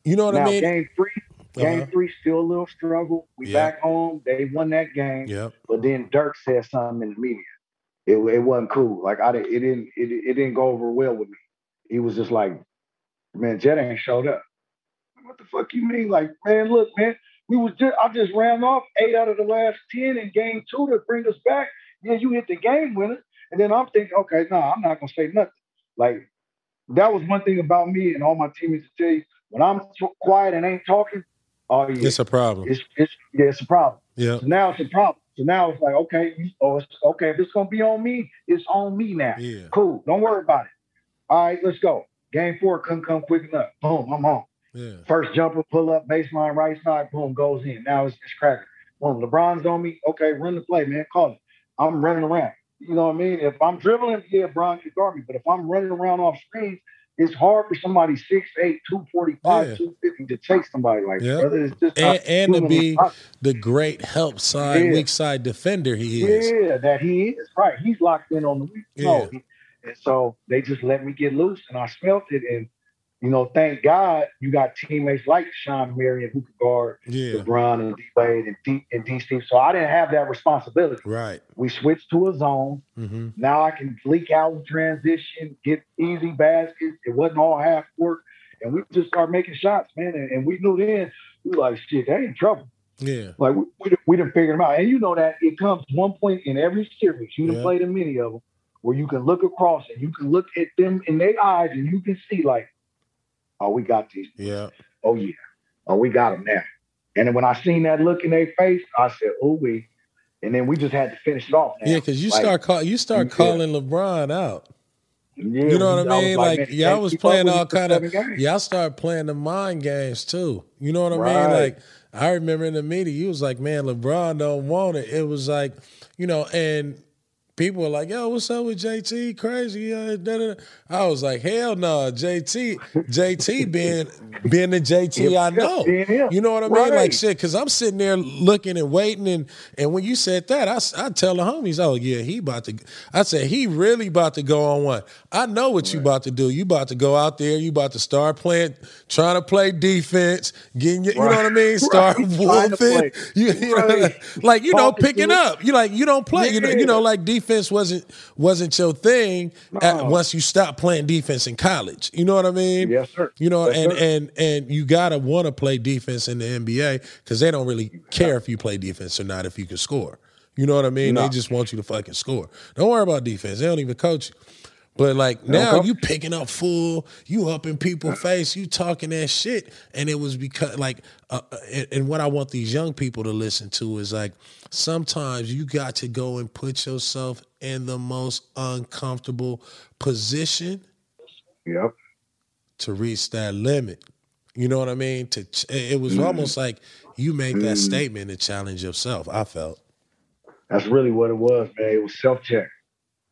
You know what I mean? game three, game Uh-huh. three, still a little struggle. We Yeah. back home. They won that game. But then Dirk said something in the media. It, it wasn't cool. Like I didn't, it didn't, it, it didn't go over well with me. He was just like, Man, Jet ain't showed up. What the fuck you mean? Like, man, look, man, we was just I just ran off eight out of the last ten in game two to bring us back. Yeah, you hit the game winner. And then I'm thinking, okay, no, nah, I'm not gonna say nothing. Like that was one thing about me and all my teammates to tell you when I'm quiet and ain't talking. Oh yeah, it's a problem. It's, it's yeah, it's a problem. Yeah. So now it's a problem. So now it's like, okay, oh, it's, okay, if it's gonna be on me, it's on me now. Yeah. Cool. Don't worry about it. All right, let's go. Game four couldn't come quick enough. Boom, I'm on. Yeah. First jumper, pull up, baseline, right side, boom, goes in. Now it's, it's cracking. Boom, LeBron's on me. Okay, run the play, man. Call it. I'm running around. You know what I mean? If I'm dribbling, yeah, Bron can guard me. But if I'm running around off screens, it's hard for somebody 6'8, 245, yeah. 250 to chase somebody like yeah. that. It's just and, and to be the great help side, yeah. weak side defender he is. Yeah, that he is. Right. He's locked in on the weak. Yeah. No, he, and so they just let me get loose and I smelt it. And, you know, thank God you got teammates like Shawn Marion who could guard yeah. LeBron and D Wade and D and D Steve. So I didn't have that responsibility. Right. We switched to a zone. Mm-hmm. Now I can leak out in transition, get easy baskets. It wasn't all half work. And we just started making shots, man. And, and we knew then, we were like, shit, they in trouble. Yeah. Like we, we, we didn't figure them out. And you know that it comes one point in every series. You done Yeah. played in many of them where you can look across and you can look at them in their eyes and you can see like, oh, we got these. Yeah. Oh yeah. Oh, we got them now. And then when I seen that look in their face, I said, oh we. And then we just had to finish it off. now. Yeah, because you Like, start call, you start Yeah. calling LeBron out. yeah, You know what I mean? Like, man, y'all was playing all kind of games. y'all started playing the mind games too. You know what I mean? Like I remember in the meeting, you was like, "Man, LeBron don't want it." It was like, you know, and people were like, "Yo, what's up with JT? Crazy?" Uh, da, da, da. I was like, "Hell no, JT, JT being being the JT I know." You know what I mean? Like Right. shit, because I'm sitting there looking and waiting, and and when you said that, I tell the homies, oh yeah, he about to. I said he really about to go on one. I know what you about to do. You about to go out there. You about to start playing, trying to play defense, getting your, you know what I mean? Start Right. Wolfing. You, you know, like you know, picking up. You like you don't play. You know, you know, like defense wasn't wasn't your thing at, once you stopped playing defense in college. You know what I mean? Yes, sir. You know, Yes, and sir. and and you gotta want to play defense in the NBA because they don't really care if you play defense or not if you can score. You know what I mean? They just want you to fucking score. Don't worry about defense. They don't even coach you. But like now you picking up full, you up in people's face, you talking that shit, and it was because like, uh, uh, and, and what I want these young people to listen to is like, sometimes you got to go and put yourself in the most uncomfortable position Yep. to reach that limit. You know what I mean? To ch- it was almost like you made that statement to challenge yourself. I felt. That's really what it was, man. It was self check.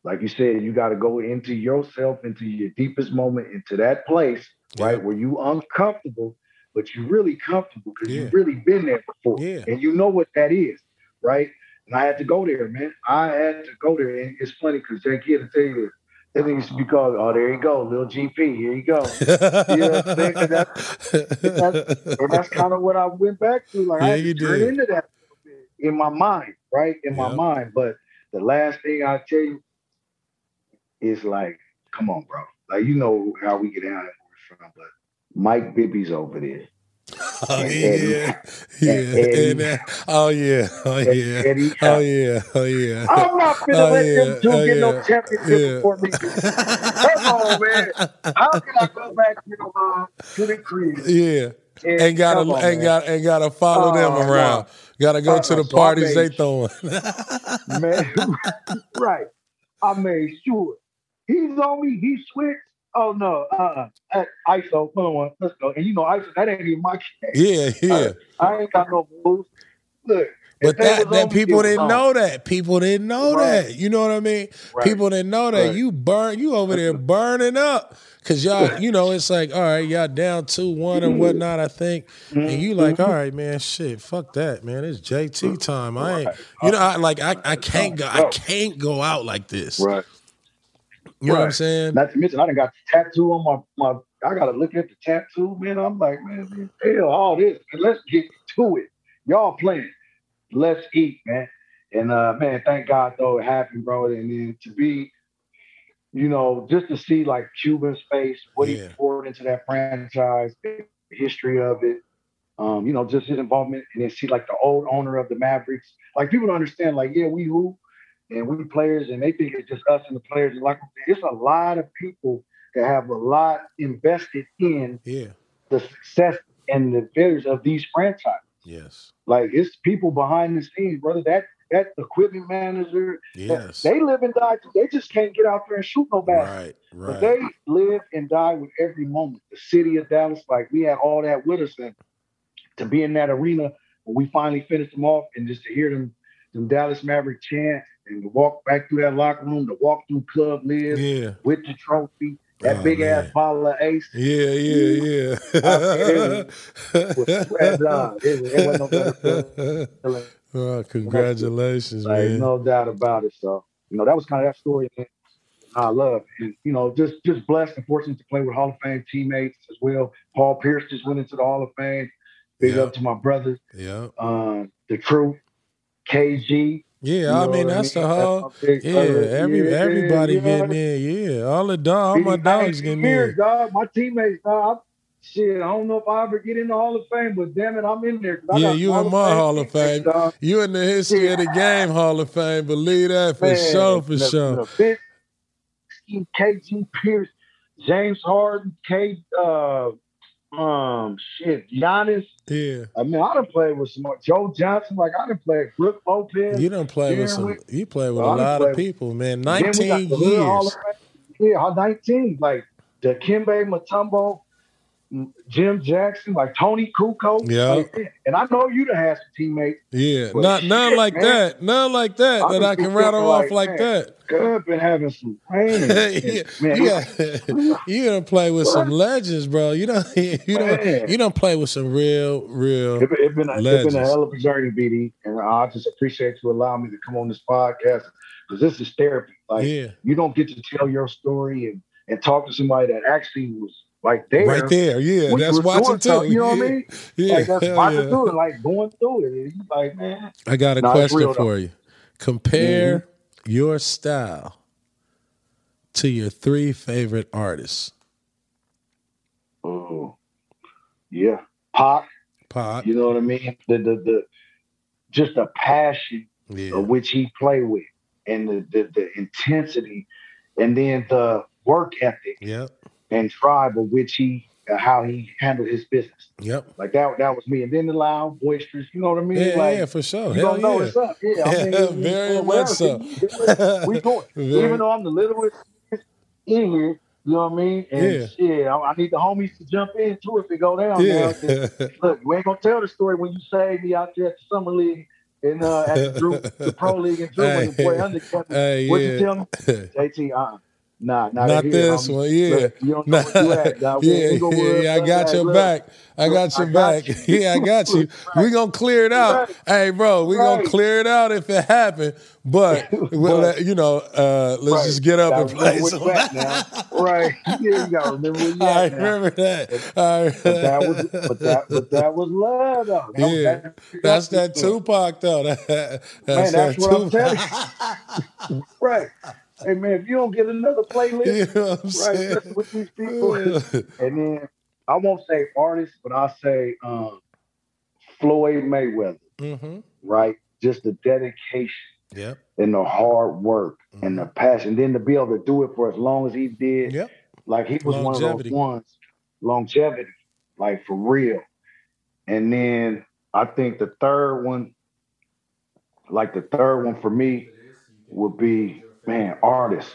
Like you said, you got to go into yourself, into your deepest moment, into that place, right, where you uncomfortable, but you really comfortable because Yeah. you've really been there before, Yeah. and you know what that is, right? And I had to go there, man. I had to go there, and it's funny because Jake here to tell you this. That used to be called, oh, there you go, little GP, here you go. You know what I'm saying? 'Cause that's, and that's kind of what I went back to. Like Yeah, I had to turn did. into that a little bit in my mind, right? In my mind. But the last thing I tell you is like, come on, bro. Like you know how we get down from, but Mike Bibby's over there. Oh And yeah, Eddie- yeah. And, oh yeah, oh yeah, oh yeah, oh yeah. I'm not gonna Oh, let yeah, them two oh, get no yeah, championship yeah. before me. Come on, man. How can I go back to the uh, to the crib? Yeah, and ain't gotta, on, ain't man? got, ain't gotta follow them Oh, no. around. Gotta go to the so parties they throwing. man. right. I made sure he's on me. He switched. Oh no, uh, uh ISO. Come on, let's go. And you know, ISO. That ain't even my case. yeah, yeah. I ain't got no moves. Look, But that, that people didn't know that. People didn't know Right. that. You know what I mean? Right. People didn't know that. Right. You burn. You over there burning up. Cause y'all, you know, it's like, all right, y'all down two one or whatnot. I think, and you like, all right, man, shit, fuck that, man. It's JT time. I ain't, you know, I like, I, I can't go, I can't go out like this. Right. You know what I'm saying? Not to mention, I done got the tattoo on my my. I gotta look at the tattoo, man. I'm like, man, man, hell, all this. Let's get to it. Y'all playing. Let's eat, man. And uh, man, thank God though it happened, bro. And then to be you know, just to see like Cuban's face, what Yeah. he poured into that franchise, the history of it, um, you know, just his involvement, and then see like the old owner of the Mavericks. Like people don't understand, like, yeah, we who and we players, and they think it's just us and the players. And like, it's a lot of people that have a lot invested in Yeah. the success and the failures of these franchises. Yes. Like it's people behind the scenes, brother. That that equipment manager, Yes. they live and die. They just can't get out there and shoot no basket. Right. But they live and die with every moment. The city of Dallas, like we had all that with us, and to be in that arena when we finally finished them off, and just to hear them, them Dallas Maverick chant, and to walk back through that locker room, to walk through Club LIV yeah. with the trophy, that Oh, big ass man. bottle of Ace. Yeah. Yeah. Yeah. sweat dog. It, was- it wasn't no better feeling. oh, congratulations, Like man. no doubt about it. So you know that was kind of that story that I love, and you know just just blessed and fortunate to play with Hall of Fame teammates as well. Paul Pierce just went into the Hall of Fame. Big Yeah. up to my brothers, Yeah. um, the Truth, KG. Yeah. you I mean, that's the whole. big Yeah, every Yeah, everybody what getting in. Yeah, all the dog, all my dogs 19 getting in. dog. My teammates, dog. I, shit, I don't know if I ever get in the Hall of Fame, but damn it, I'm in there. I Yeah, you Hall in my Hall of Fame. dog. You in the history of the game Hall of Fame. Believe that for Man, sure, for the, sure. The KG Pierce, James Harden, K, uh, um, shit, Giannis. Yeah, I mean, I done played with some Joe Johnson. Like I done played Brooke Lopez. you don't play with some. Wick- You play with Well, a lot of played- people, man. Then we got Nineteen the Hood years. Yeah, 19. Like the Kimbe Mutombo, Jim Jackson, like Toni Kukoc. Yeah. Like, and I know you done had some teammates. Yeah, not none like man. that. None like that I that I can rattle off like, like that. Good been having some pain. yeah, man, you, got, you don't play with some legends, bro. You don't. You don't. You don't play with some real, real. It's been, it been, a, it's been a hell of a journey, BD, and I just appreciate you allowing me to come on this podcast because this is therapy. Like Yeah, you don't get to tell your story and, and talk to somebody that actually was like there, right there. Yeah, that's watching too. You know what I mean? Yeah, like that's watching yeah. through it, like going through it. You like, man, I got a Nah, question for you. Compare Mm-hmm. your style to your three favorite artists. oh, yeah, Pop, Pop. You know what I mean? The the the just the passion Yeah. of which he played with, and the, the the intensity, and then the work ethic Yep. And of which he uh, how he handled his business. Yep. Like that that was me. And then the loud, boisterous. You know what I mean? Yeah, like yeah, for sure. you Hell don't know yeah. what's up. Yeah, I mean, Yeah, we- very much so. We going. Very- Even though I'm the littlest in here, you know what I mean? And Yeah. shit, I, I need the homies to jump in too if it go down. Now. Look, you ain't gonna tell the story when you saved me out there at the summer league and uh, at the, Drew, the pro league and Drew when the boy Hey. undercut hey, What'd you tell me? JT, uh, nah, nah, Not this homie. one, yeah. You don't know Nah, you at, yeah, yeah, yeah, I got that. your Look, back. I got I your got back. you. Yeah, I got you. We gonna clear it out. Right. Hey, bro, we gonna clear it out if it happened. But we'll let, you know, uh, let's Right. just get up and play some. you now. Right. Yeah, you gotta remember where you I at now. remember that. I But that was but that but that was love though. That Yeah, that- That's that Man, Tupac though. That- that's that's that what I'm Tupac. telling Right. Hey man, if you don't get another playlist, you know what right, saying? listen with these people. and then I won't say artist, but I'll say um, Floyd Mayweather, hmm right? Just the dedication Yep. and the hard work and the passion. Then to be able to do it for as long as he did, Yep. like he was one of those ones, longevity, like for real. And then I think the third one, like the third one for me, would be man, artist.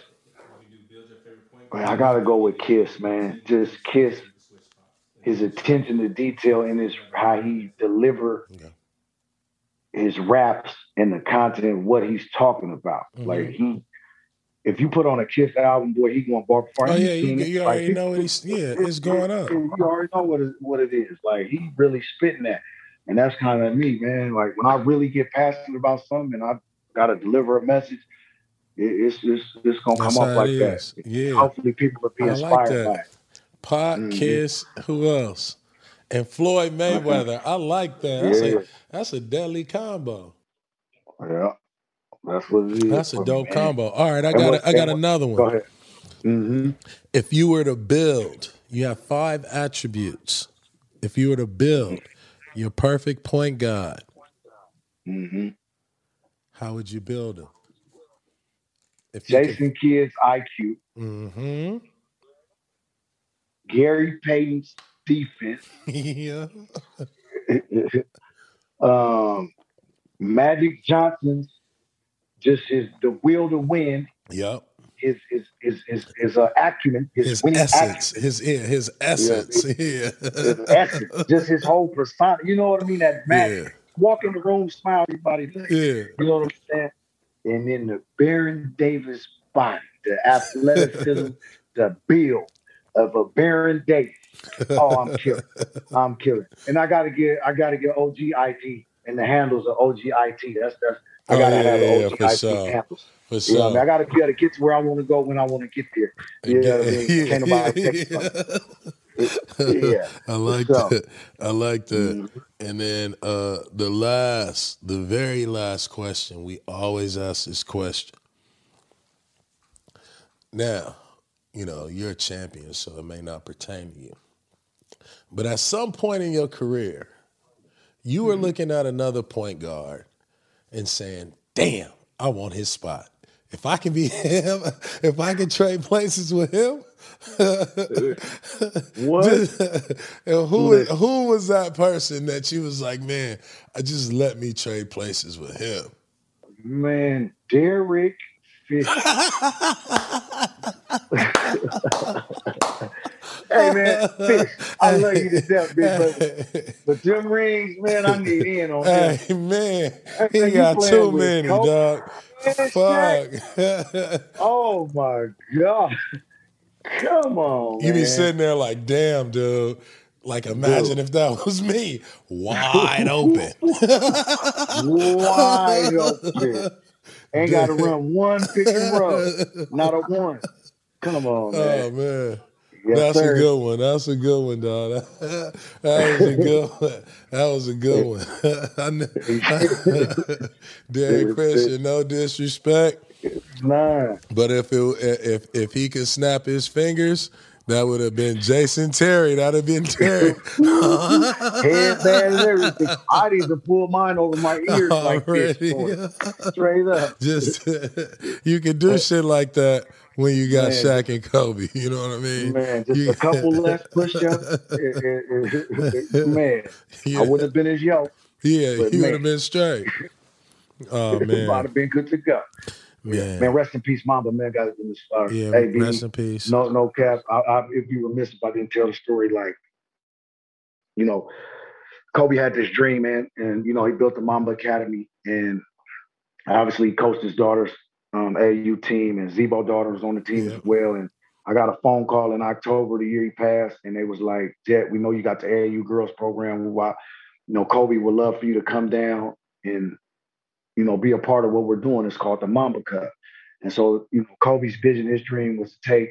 Man, I gotta go with Kiss, man. Just Kiss, his attention to detail and his how he deliver Yeah. his raps and the content, what he's talking about. Mhm. Like he, if you put on a Kiss album, boy, he going bar for Oh yeah, you, you already he- know what he's yeah, it's going on. You already know what it, what it is. Like he really spitting that, and that's kind of me, man. Like when I really get passionate about something and I got to deliver a message, it's it's it's gonna That's come up like it that. is. Yeah. Hopefully, people will be I like inspired that. by it. Pac, Mhm. Kiss, who else? And Floyd Mayweather. I like that. That's Yeah. a that's a deadly combo. Yeah, that's what it is. That's a for me, dope combo. All right, I got a, I got another Go one. ahead. Mm-hmm. If you were to build, you have five attributes. If you were to build your perfect point guard, Mm-hmm. how would you build him? If Jason Kidd's IQ, hmm Gary Payton's defense, yeah. um, Magic Johnson's just his the will to win, Yep. his his his his, his uh, acumen, his, His winning essence. acumen, His yeah, his essence. Yeah. his essence, just his whole persona. You know what I mean? That magic. Yeah. Walk in the room, smile, everybody. Yeah. You know what I'm saying? And then the Baron Davis body, the athleticism, the build of a Baron Davis. Oh, I'm killing. I'm killing. And I gotta get I gotta get OG IT and the handles of OG IT. That's that's I Oh, gotta yeah, have yeah, yeah, for IT sure. handles. For You know I mean? sure. I gotta be able to get to where I want to go when I want to get there. You know what I mean? Can't nobody take it from me. Yeah. I like So- that. I like that. Mhm. And then uh the last, the very last question, we always ask this question. Now, you know, you're a champion, so it may not pertain to you. But at some point in your career, you were looking at another point guard and saying, damn, I want his spot. If I can be him, if I can trade places with him, What? and who who was that person that you was like, man, I just let me trade places with him? Man, Derek Fisher. hey man, Fish, I love you to death, big brother. But them rings, man, I need in on that. Hey man, he man, got too many, dog. Fuck. Oh my God. Come on. you be sitting there like, damn, dude. Like, imagine if that was me, wide open. wide open. Ain't got to run one pick and roll. Not a one. Come on, Oh man. man. Yes, That's sir. a good one. That's a good one, dog. That was a good one. That was a good one. I Derek Fisher, no disrespect, Nah. but if it if if he could snap his fingers, that would have been Jason Terry. That'd have been Terry. Headband and everything. I need to pull mine over my ears like this. Boy. Straight up. Just you can do shit like that when you got Man. Shaq and Kobe. You know what I mean? Man, just You- a couple left push-ups. Eh, eh, eh, man, Yeah. I wouldn't have been as yo. Yeah, he would have been straight. Oh I'd have been good to go. Man, Man, rest in peace, Mamba. Man, got in this. Uh, yeah. hey, B, rest in peace. no, no cap. I, I, it'd be remiss if I didn't tell the story. Like, you know, Kobe had this dream, man, and you know he built the Mamba Academy, and obviously coached his daughter's um, AAU team, and Zebo daughter was on the team Yeah. as well. And I got a phone call in October the year he passed, and they was like, "Jet, we know you got the AAU girls program. Why, you know, Kobe would love for you to come down and you know be a part of what we're doing. It's called the Mamba Cup." And so, you know, Kobe's vision, his dream was to take,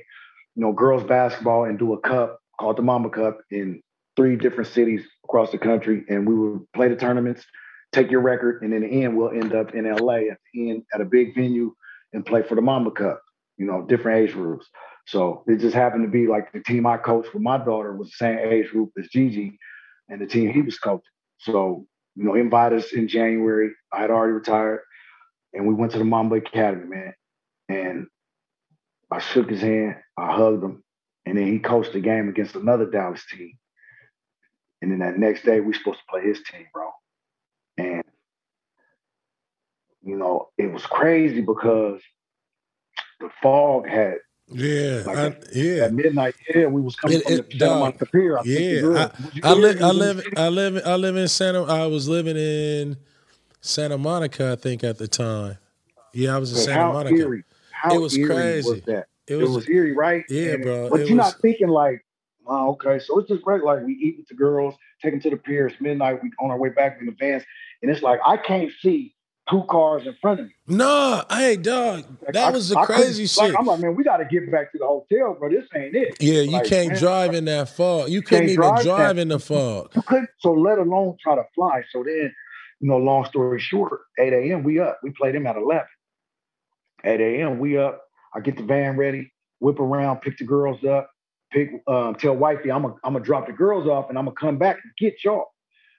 you know, girls basketball and do a cup called the Mamba Cup in three different cities across the country. And we would play the tournaments, take your record, and in the end, we'll end up in LA at the end at a big venue and play for the Mamba Cup, you know, different age groups. So it just happened to be like the team I coached with my daughter was the same age group as Gigi and the team he was coaching. So, you know, invited us in January. I had already retired. And we went to the Mamba Academy, man and I shook his hand, I hugged him, and then he coached the game against another Dallas team. And then that next day, we supposed to play his team, bro. And you know, it was crazy because the fog had Yeah, Like I, a- yeah, at midnight. Yeah, we was coming It- from it- the Santa Monica Pier. I yeah. you I. I live, I live. I live, I live in Santa. I was living in Santa Monica, I think, at the time. Yeah, I was in Santa How Monica. eerie? How It was eerie crazy. was that? It It was, was, eerie, right? yeah, And- bro, But you're was- not thinking like, oh, okay, so it's just great. Like we eat with the girls, take them to the pier. It's midnight. We on our way back in the vans, and it's like I can't see two cars in front of me. no, hey, dog, Like, that I- was the I crazy like, shit. I'm like, man, we got to get back to the hotel, bro. This ain't it. Yeah, you like, can't man, drive in that fog. You couldn't can't even drive drive in the fog. You couldn't. So let alone try to fly. So then, you know, long story short, 8 a.m. we up. We played them at 11. 8 a.m. we up. I get the van ready. whip around, pick the girls up, pick uh, tell wifey I'm gonna I'm gonna drop the girls off and I'm gonna come back and get y'all.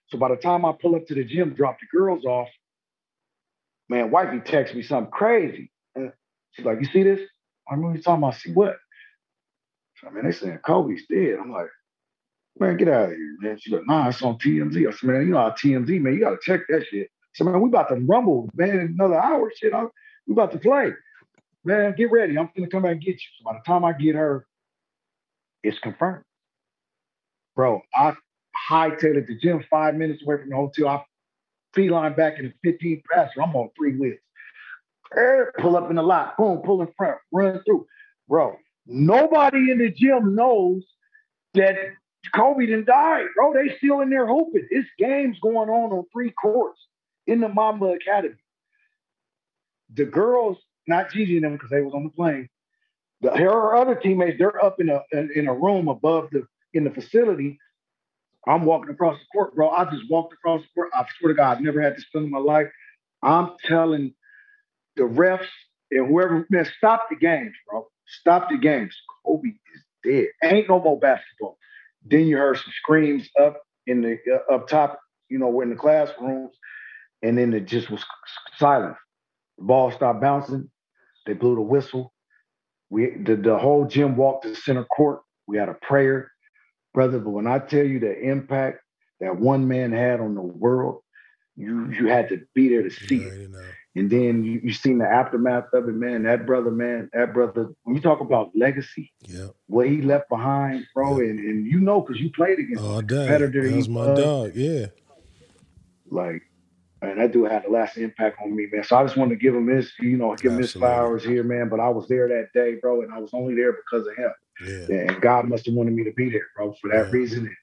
So by the time I pull up to the gym, drop the girls off, man, wifey texts me something crazy. And she's like, "You see this?" I remember you talking about. See what? So, I mean, they saying Kobe's dead. I'm like, man, get out of here, man. She's like, nah, it's on TMZ. I said, man, you know how TMZ, man, you gotta check that shit. So man, we about to rumble, man, another hour, shit. I'm, we about to play. Man, get ready. I'm gonna come back and get you. So by the time I get her, it's confirmed. Bro, I hightailed the gym five minutes away from the hotel. I feline back in the 15 passer. I'm on three wheels. Pull up in the lot, boom, pull in front, run through. Bro, nobody in the gym knows that Kobe didn't die, bro. They still in there hooping. It's games going on on three courts in the Mamba Academy. The girls, not Gigi and them because they was on the plane. The, her other teammates, they're up in a in a room above the in the facility. I'm walking across the court, bro. I just walked across the court. I swear to God, I've never had this feeling in my life. I'm telling the refs and whoever, man, stop the games, bro. Stop the games. Kobe is dead. Ain't no more basketball. Then you heard some screams up in the uh, up top, you know, we're in the classrooms, and then it just was silent. The ball stopped bouncing. They blew the whistle. We the, the whole gym walked to center court. We had a prayer, brother. But when I tell you the impact that one man had on the world, you you had to be there to see it. And then you, you seen the aftermath of it, man. That brother, man, that brother, when you talk about legacy, yeah, what he left behind, bro, and, and you know, because you played against oh, competitor. That was my was, dog, yeah. Like, man, that dude had a lasting impact on me, man. So I just wanted to give him his, you know, give him his flowers here, man. But I was there that day, bro, and I was only there because of him. Yeah. And God must have wanted me to be there, bro, for that yeah. reason.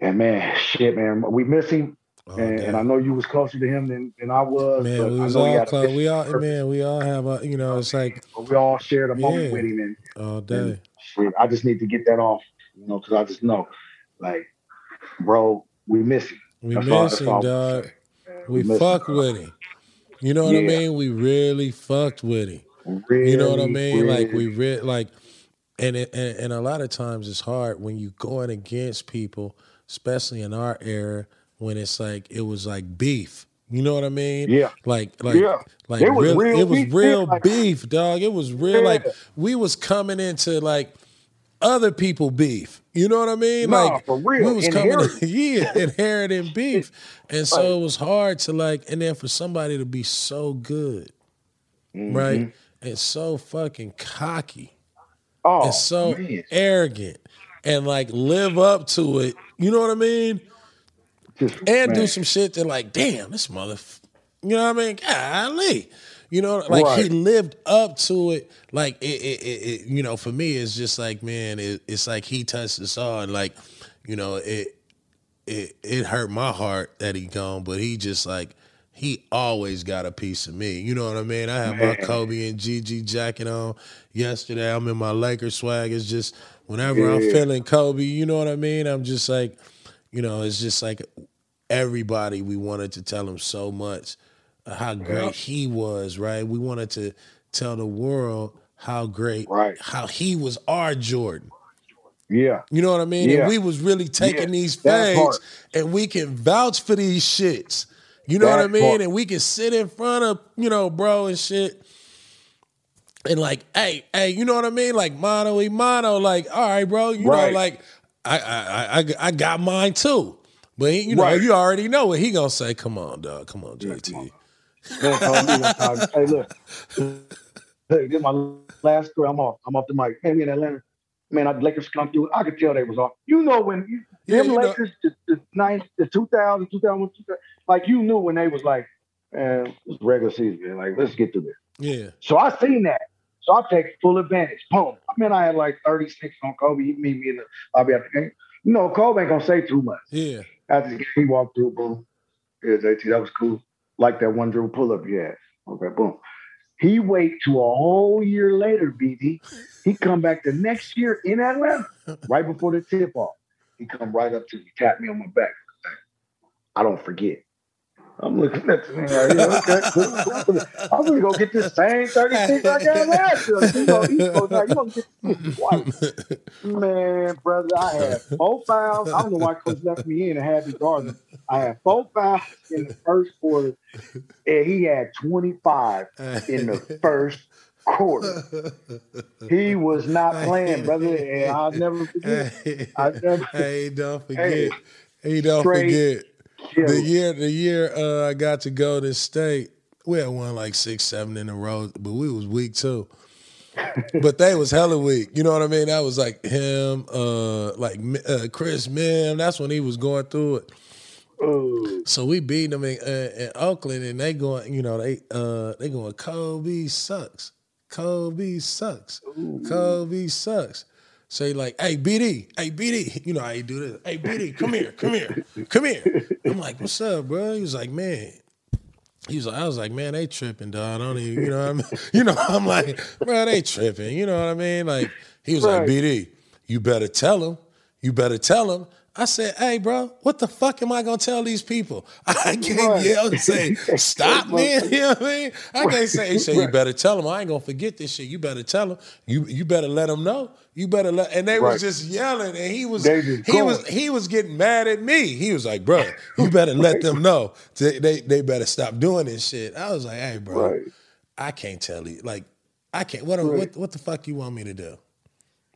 And man, shit, man, we miss him. Oh, and, and, I know you was closer to him than, than I was. Man, we was all close. We all man, we all have a you know, it's like we all shared a moment yeah, with him and all day. And I just need to get that off, you know, because I just know, like, bro, we miss him. We that's miss all, him, dog. We, we fuck him. with him. You know what yeah. I mean? We really fucked with him. Really, you know what I mean? Really. Like we re- like, and, it, and and a lot of times it's hard when you're going against people, especially in our era when it's like it was like beef. You know what I mean? Yeah. Like like yeah. like it was real, real it was beef, real like, beef, dog. It was real yeah. like we was coming into like other people beef. You know what I mean? Nah, like for real. we was coming in, yeah, inheriting beef. And so it was hard to like and then for somebody to be so good. Mm-hmm. Right? And so fucking cocky. Oh, and so man. arrogant and like live up to it. You know what I mean? Just, and man. do some shit that like, damn, this mother, you know what I mean? Golly. You know, like right. he lived up to it. Like it, it, it, it, you know, for me, it's just like, man, it's like he touched us all, and like, you know, it, it, it hurt my heart that he gone, but he just like, he always got a piece of me. You know what I mean? I have my Kobe and Gigi jacket on yesterday. I'm in my Lakers swag. It's just whenever yeah. I'm feeling Kobe, you know what I mean? I'm just like, you know, it's just like everybody we wanted to tell him so much uh, how great yeah. he was, right? We wanted to tell the world how great, right. how he was our Jordan. Yeah. You know what I mean? Yeah. And we was really taking these fades and we can vouch for these shits. You know that what I mean? Part. And we can sit in front of, you know, bro and shit. And like, hey, hey, you know what I mean? Like mano y mano, like, all right, bro, you right. know, like I, I I I got mine too. But he, you know, right. you already know what he gonna say. Come on, dog. Come on, JT. hey, look. Hey, this is my last story. I'm off. I'm off the mic. Man, we in Atlanta. Man, I Lakers come through. I could tell they was off. You know when you, yeah, them Lakers, the, the, nine, the 2000, 2001, 2000, like you knew when they was like, man, it's regular season, man. Like, let's get to this. Yeah. So I seen that. So I take full advantage. Boom. I mean, I had like 36 on Kobe. He meet me in the lobby after the game. You know, Kobe ain't gonna say too much. Yeah. After the game, he walked through, boom. Yeah, JT, that was cool. Like that one dribble pull up you had. Okay, boom. He wait to a whole year later, BD. He come back the next year in Atlanta, right before the tip off. He come right up to me, tap me on my back. I don't forget. I'm looking at the man like, yeah, okay. I'm gonna go get this same 36 I got last year. You know, you go now, you gonna get this twice. Man, brother, I had four fouls. I don't know why coach left me in a happy garden. I had four fouls in the first quarter, and he had 25 in the first quarter. He was not playing, brother, and I'll never forget. I never. Hey, don't forget. Hey, hey don't forget the year the year uh, I got to Golden State, we had won like six, seven in a row, but we was weak too. but they was hella weak. You know what I mean? That was like him, uh, like uh, Chris Mihm. That's when he was going through it. Ooh. So we beat them in, uh, in, Oakland, and they going, you know, they uh, they going. Kobe sucks. Kobe sucks. Ooh. Kobe sucks say like, "Hey BD, hey BD," you know how you do this. "Hey BD, come here, come here, come here." I'm like, "What's up, bro?" He was like, "Man." He was like, I was like, man, they tripping, dog. I don't even, you know what I mean? You know, I'm like, bro, they tripping. You know what I mean? Like, he was right. like, BD, you better tell him. You better tell him I said, hey, bro, what the fuck am I gonna tell these people? I can't right. yell and say, stop, man. You know what I mean? I can't say, he said, you better tell them. I ain't gonna forget this shit. You better tell them. You you better let them know. You better let. And they was just yelling, and he was he going. was he was getting mad at me. He was like, bro, you better let them know. They, they they better stop doing this shit. I was like, hey, bro. I can't tell you. Like, I can't. What what what the fuck you want me to do?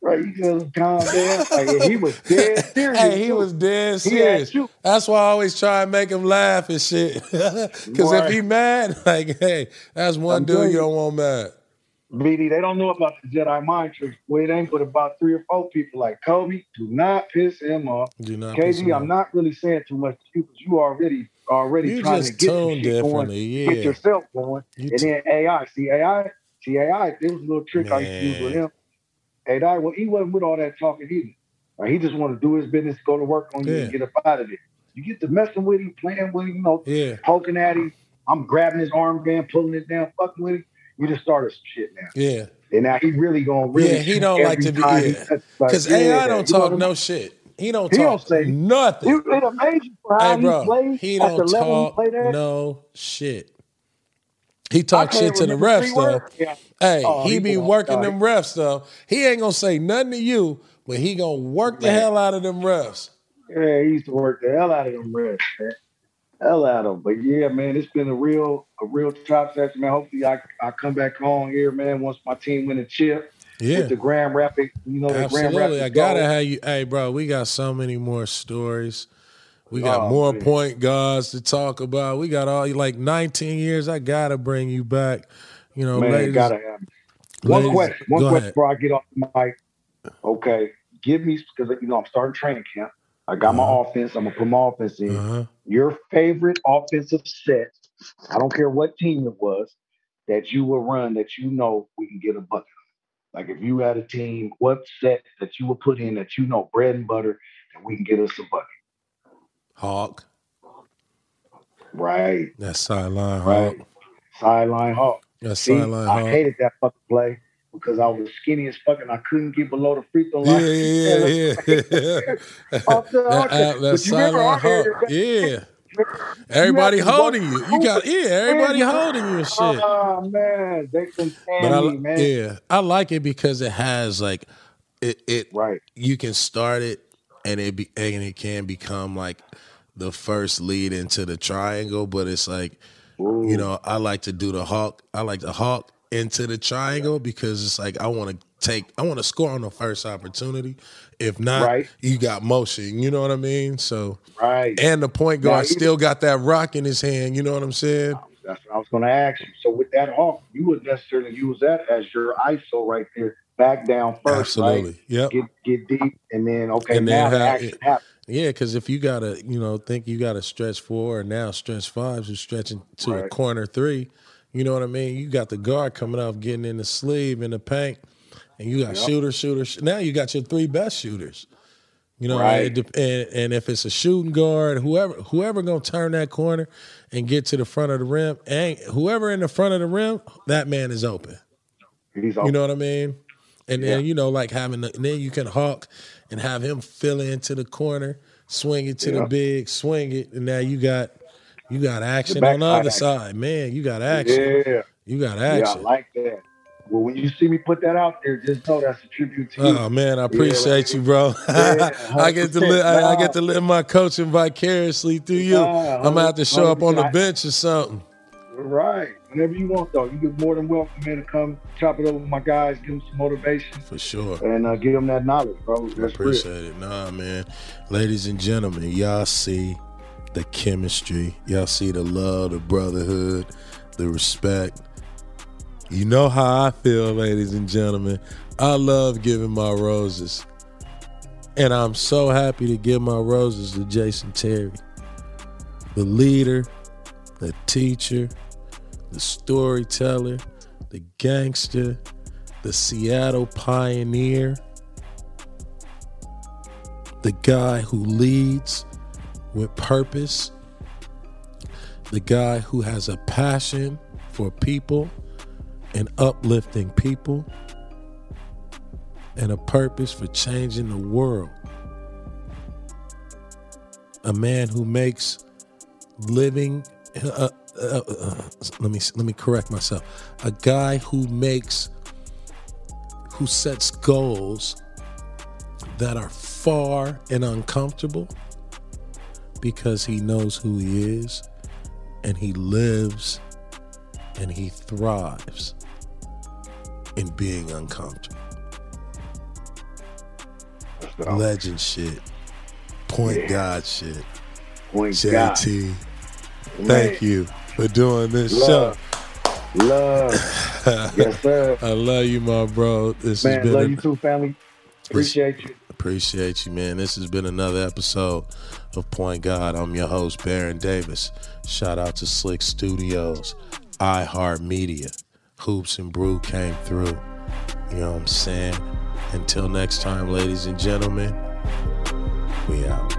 Right, you just calm down. Like, he was dead serious. Hey, he was dead serious. That's why I always try and make him laugh and shit. Because if he mad, like, hey, that's one I'm dude you don't want mad. BD, they don't know about the Jedi mind trick. Boy, it ain't but about three or four people like Kobe. Do not piss him off. Do not KG, I'm off. not really saying too much to you because you already already you trying to get shit going, yeah. get yourself going, you and then AI. See AI, see AI. It was a little trick Man. I used to use with him Hey, I, well, he wasn't with all that talking either. Like, he just wanted to do his business, go to work on you, and get up out of there. You get to messing with him, playing with him, you know, yeah. poking at him. I'm grabbing his armband, pulling it down, fucking with him. You just started some shit now. Yeah. And now he really gonna really. Yeah, he don't like to be. Yeah. Because like, AI don't talk no shit. He don't he talk don't say nothing. It, it amazing for how hey, bro, he plays. He don't talk no shit. He talk shit to the refs though. Yeah. Hey, oh, he, he be working them refs though. He ain't gonna say nothing to you, but he gonna work man. the hell out of them refs. Yeah, he used to work the hell out of them refs, man. Hell out of them. But yeah, man, it's been a real, a real top session, man. Hopefully, I I come back on here, man. Once my team win a chip. Yeah. With the Grand Rapids, you know, Absolutely. the Grand Rapids. I gotta have you. Hey, bro, we got so many more stories. We got oh, more man. point guards to talk about. We got all like 19 years. I gotta bring you back. You know, man, ladies, gotta have. One ladies, question. One question ahead. before I get off the mic. Okay, give me because you know I'm starting training camp. I got uh-huh. my offense. I'm gonna put my offense in. Uh-huh. Your favorite offensive set. I don't care what team it was that you will run that you know we can get a bucket. Like if you had a team, what set that you would put in that you know bread and butter that we can get us a bucket. Hawk. Right. That sideline Hawk. Sideline Hawk. That's sideline Hawk. I hated that fucking play because I was skinny as fuck and I couldn't get below the free throw line. Yeah, yeah, yeah. yeah. that, that sideline Hawk. Yeah. Everybody holding you. You got yeah. Everybody holding you and shit. Oh man, they can stand me, man. Yeah, I like it because it has like it. It right. You can start it and it be and it can become like the first lead into the triangle, but it's like, Ooh. you know, I like to do the hawk. I like the hawk into the triangle because it's like I want to take, I want to score on the first opportunity. If not, right. you got motion. You know what I mean? So, right. And the point guard now, still got that rock in his hand. You know what I'm saying? That's what I was going to ask you. So with that hawk, you would necessarily use that as your ISO right there back down first, Absolutely. right? Yep. Get get deep, and then okay, and now then action happens. Yeah, because if you gotta, you know, think you gotta stretch four, or now stretch fives, you're stretching to right. a corner three. You know what I mean? You got the guard coming off, getting in the sleeve in the paint, and you got yep. shooter, shooter. Now you got your three best shooters. You know, right. and, and if it's a shooting guard, whoever whoever gonna turn that corner and get to the front of the rim, and whoever in the front of the rim, that man is open. He's open. You know what I mean? And then yeah. you know, like having the, then you can hawk and have him fill into the corner, swing it to yeah. the big, swing it, and now you got You got action on the other side, man. You got action. Yeah. You got action. Yeah, I like that. Well, when you see me put that out there, just know that's a tribute to you. Oh man, I appreciate yeah, you, bro. Yeah, I get to live. I, I, get to live my coaching vicariously through you. Nah, I'm gonna have to show up on the bench or something. Right. Whenever you want, though, you get more than welcome man to come chop it over with my guys, give them some motivation. For sure. And uh, give them that knowledge, bro. That's I appreciate real. it. Nah, man. Ladies and gentlemen, y'all see the chemistry. Y'all see the love, the brotherhood, the respect. You know how I feel, ladies and gentlemen. I love giving my roses. And I'm so happy to give my roses to Jason Terry, the leader, the teacher, the storyteller, the gangster, the Seattle pioneer, the guy who leads with purpose, the guy who has a passion for people and uplifting people, and a purpose for changing the world. A man who makes living uh, uh, uh, uh, let me let me correct myself. A guy who makes who sets goals that are far and uncomfortable because he knows who he is and he lives and he thrives in being uncomfortable. Legend shit. Point yeah. God shit. Point JT. God. Thank you for doing this love. show. Love. yes, sir. I love you, my bro. This man, has been love a, you too, family. Appreciate you. Appreciate you, man. This has been another episode of Point God. I'm your host, Baron Davis. Shout out to SLIC Studios, iHeartMedia, Hoops and Brew came through. You know what I'm saying? Until next time, ladies and gentlemen, we out.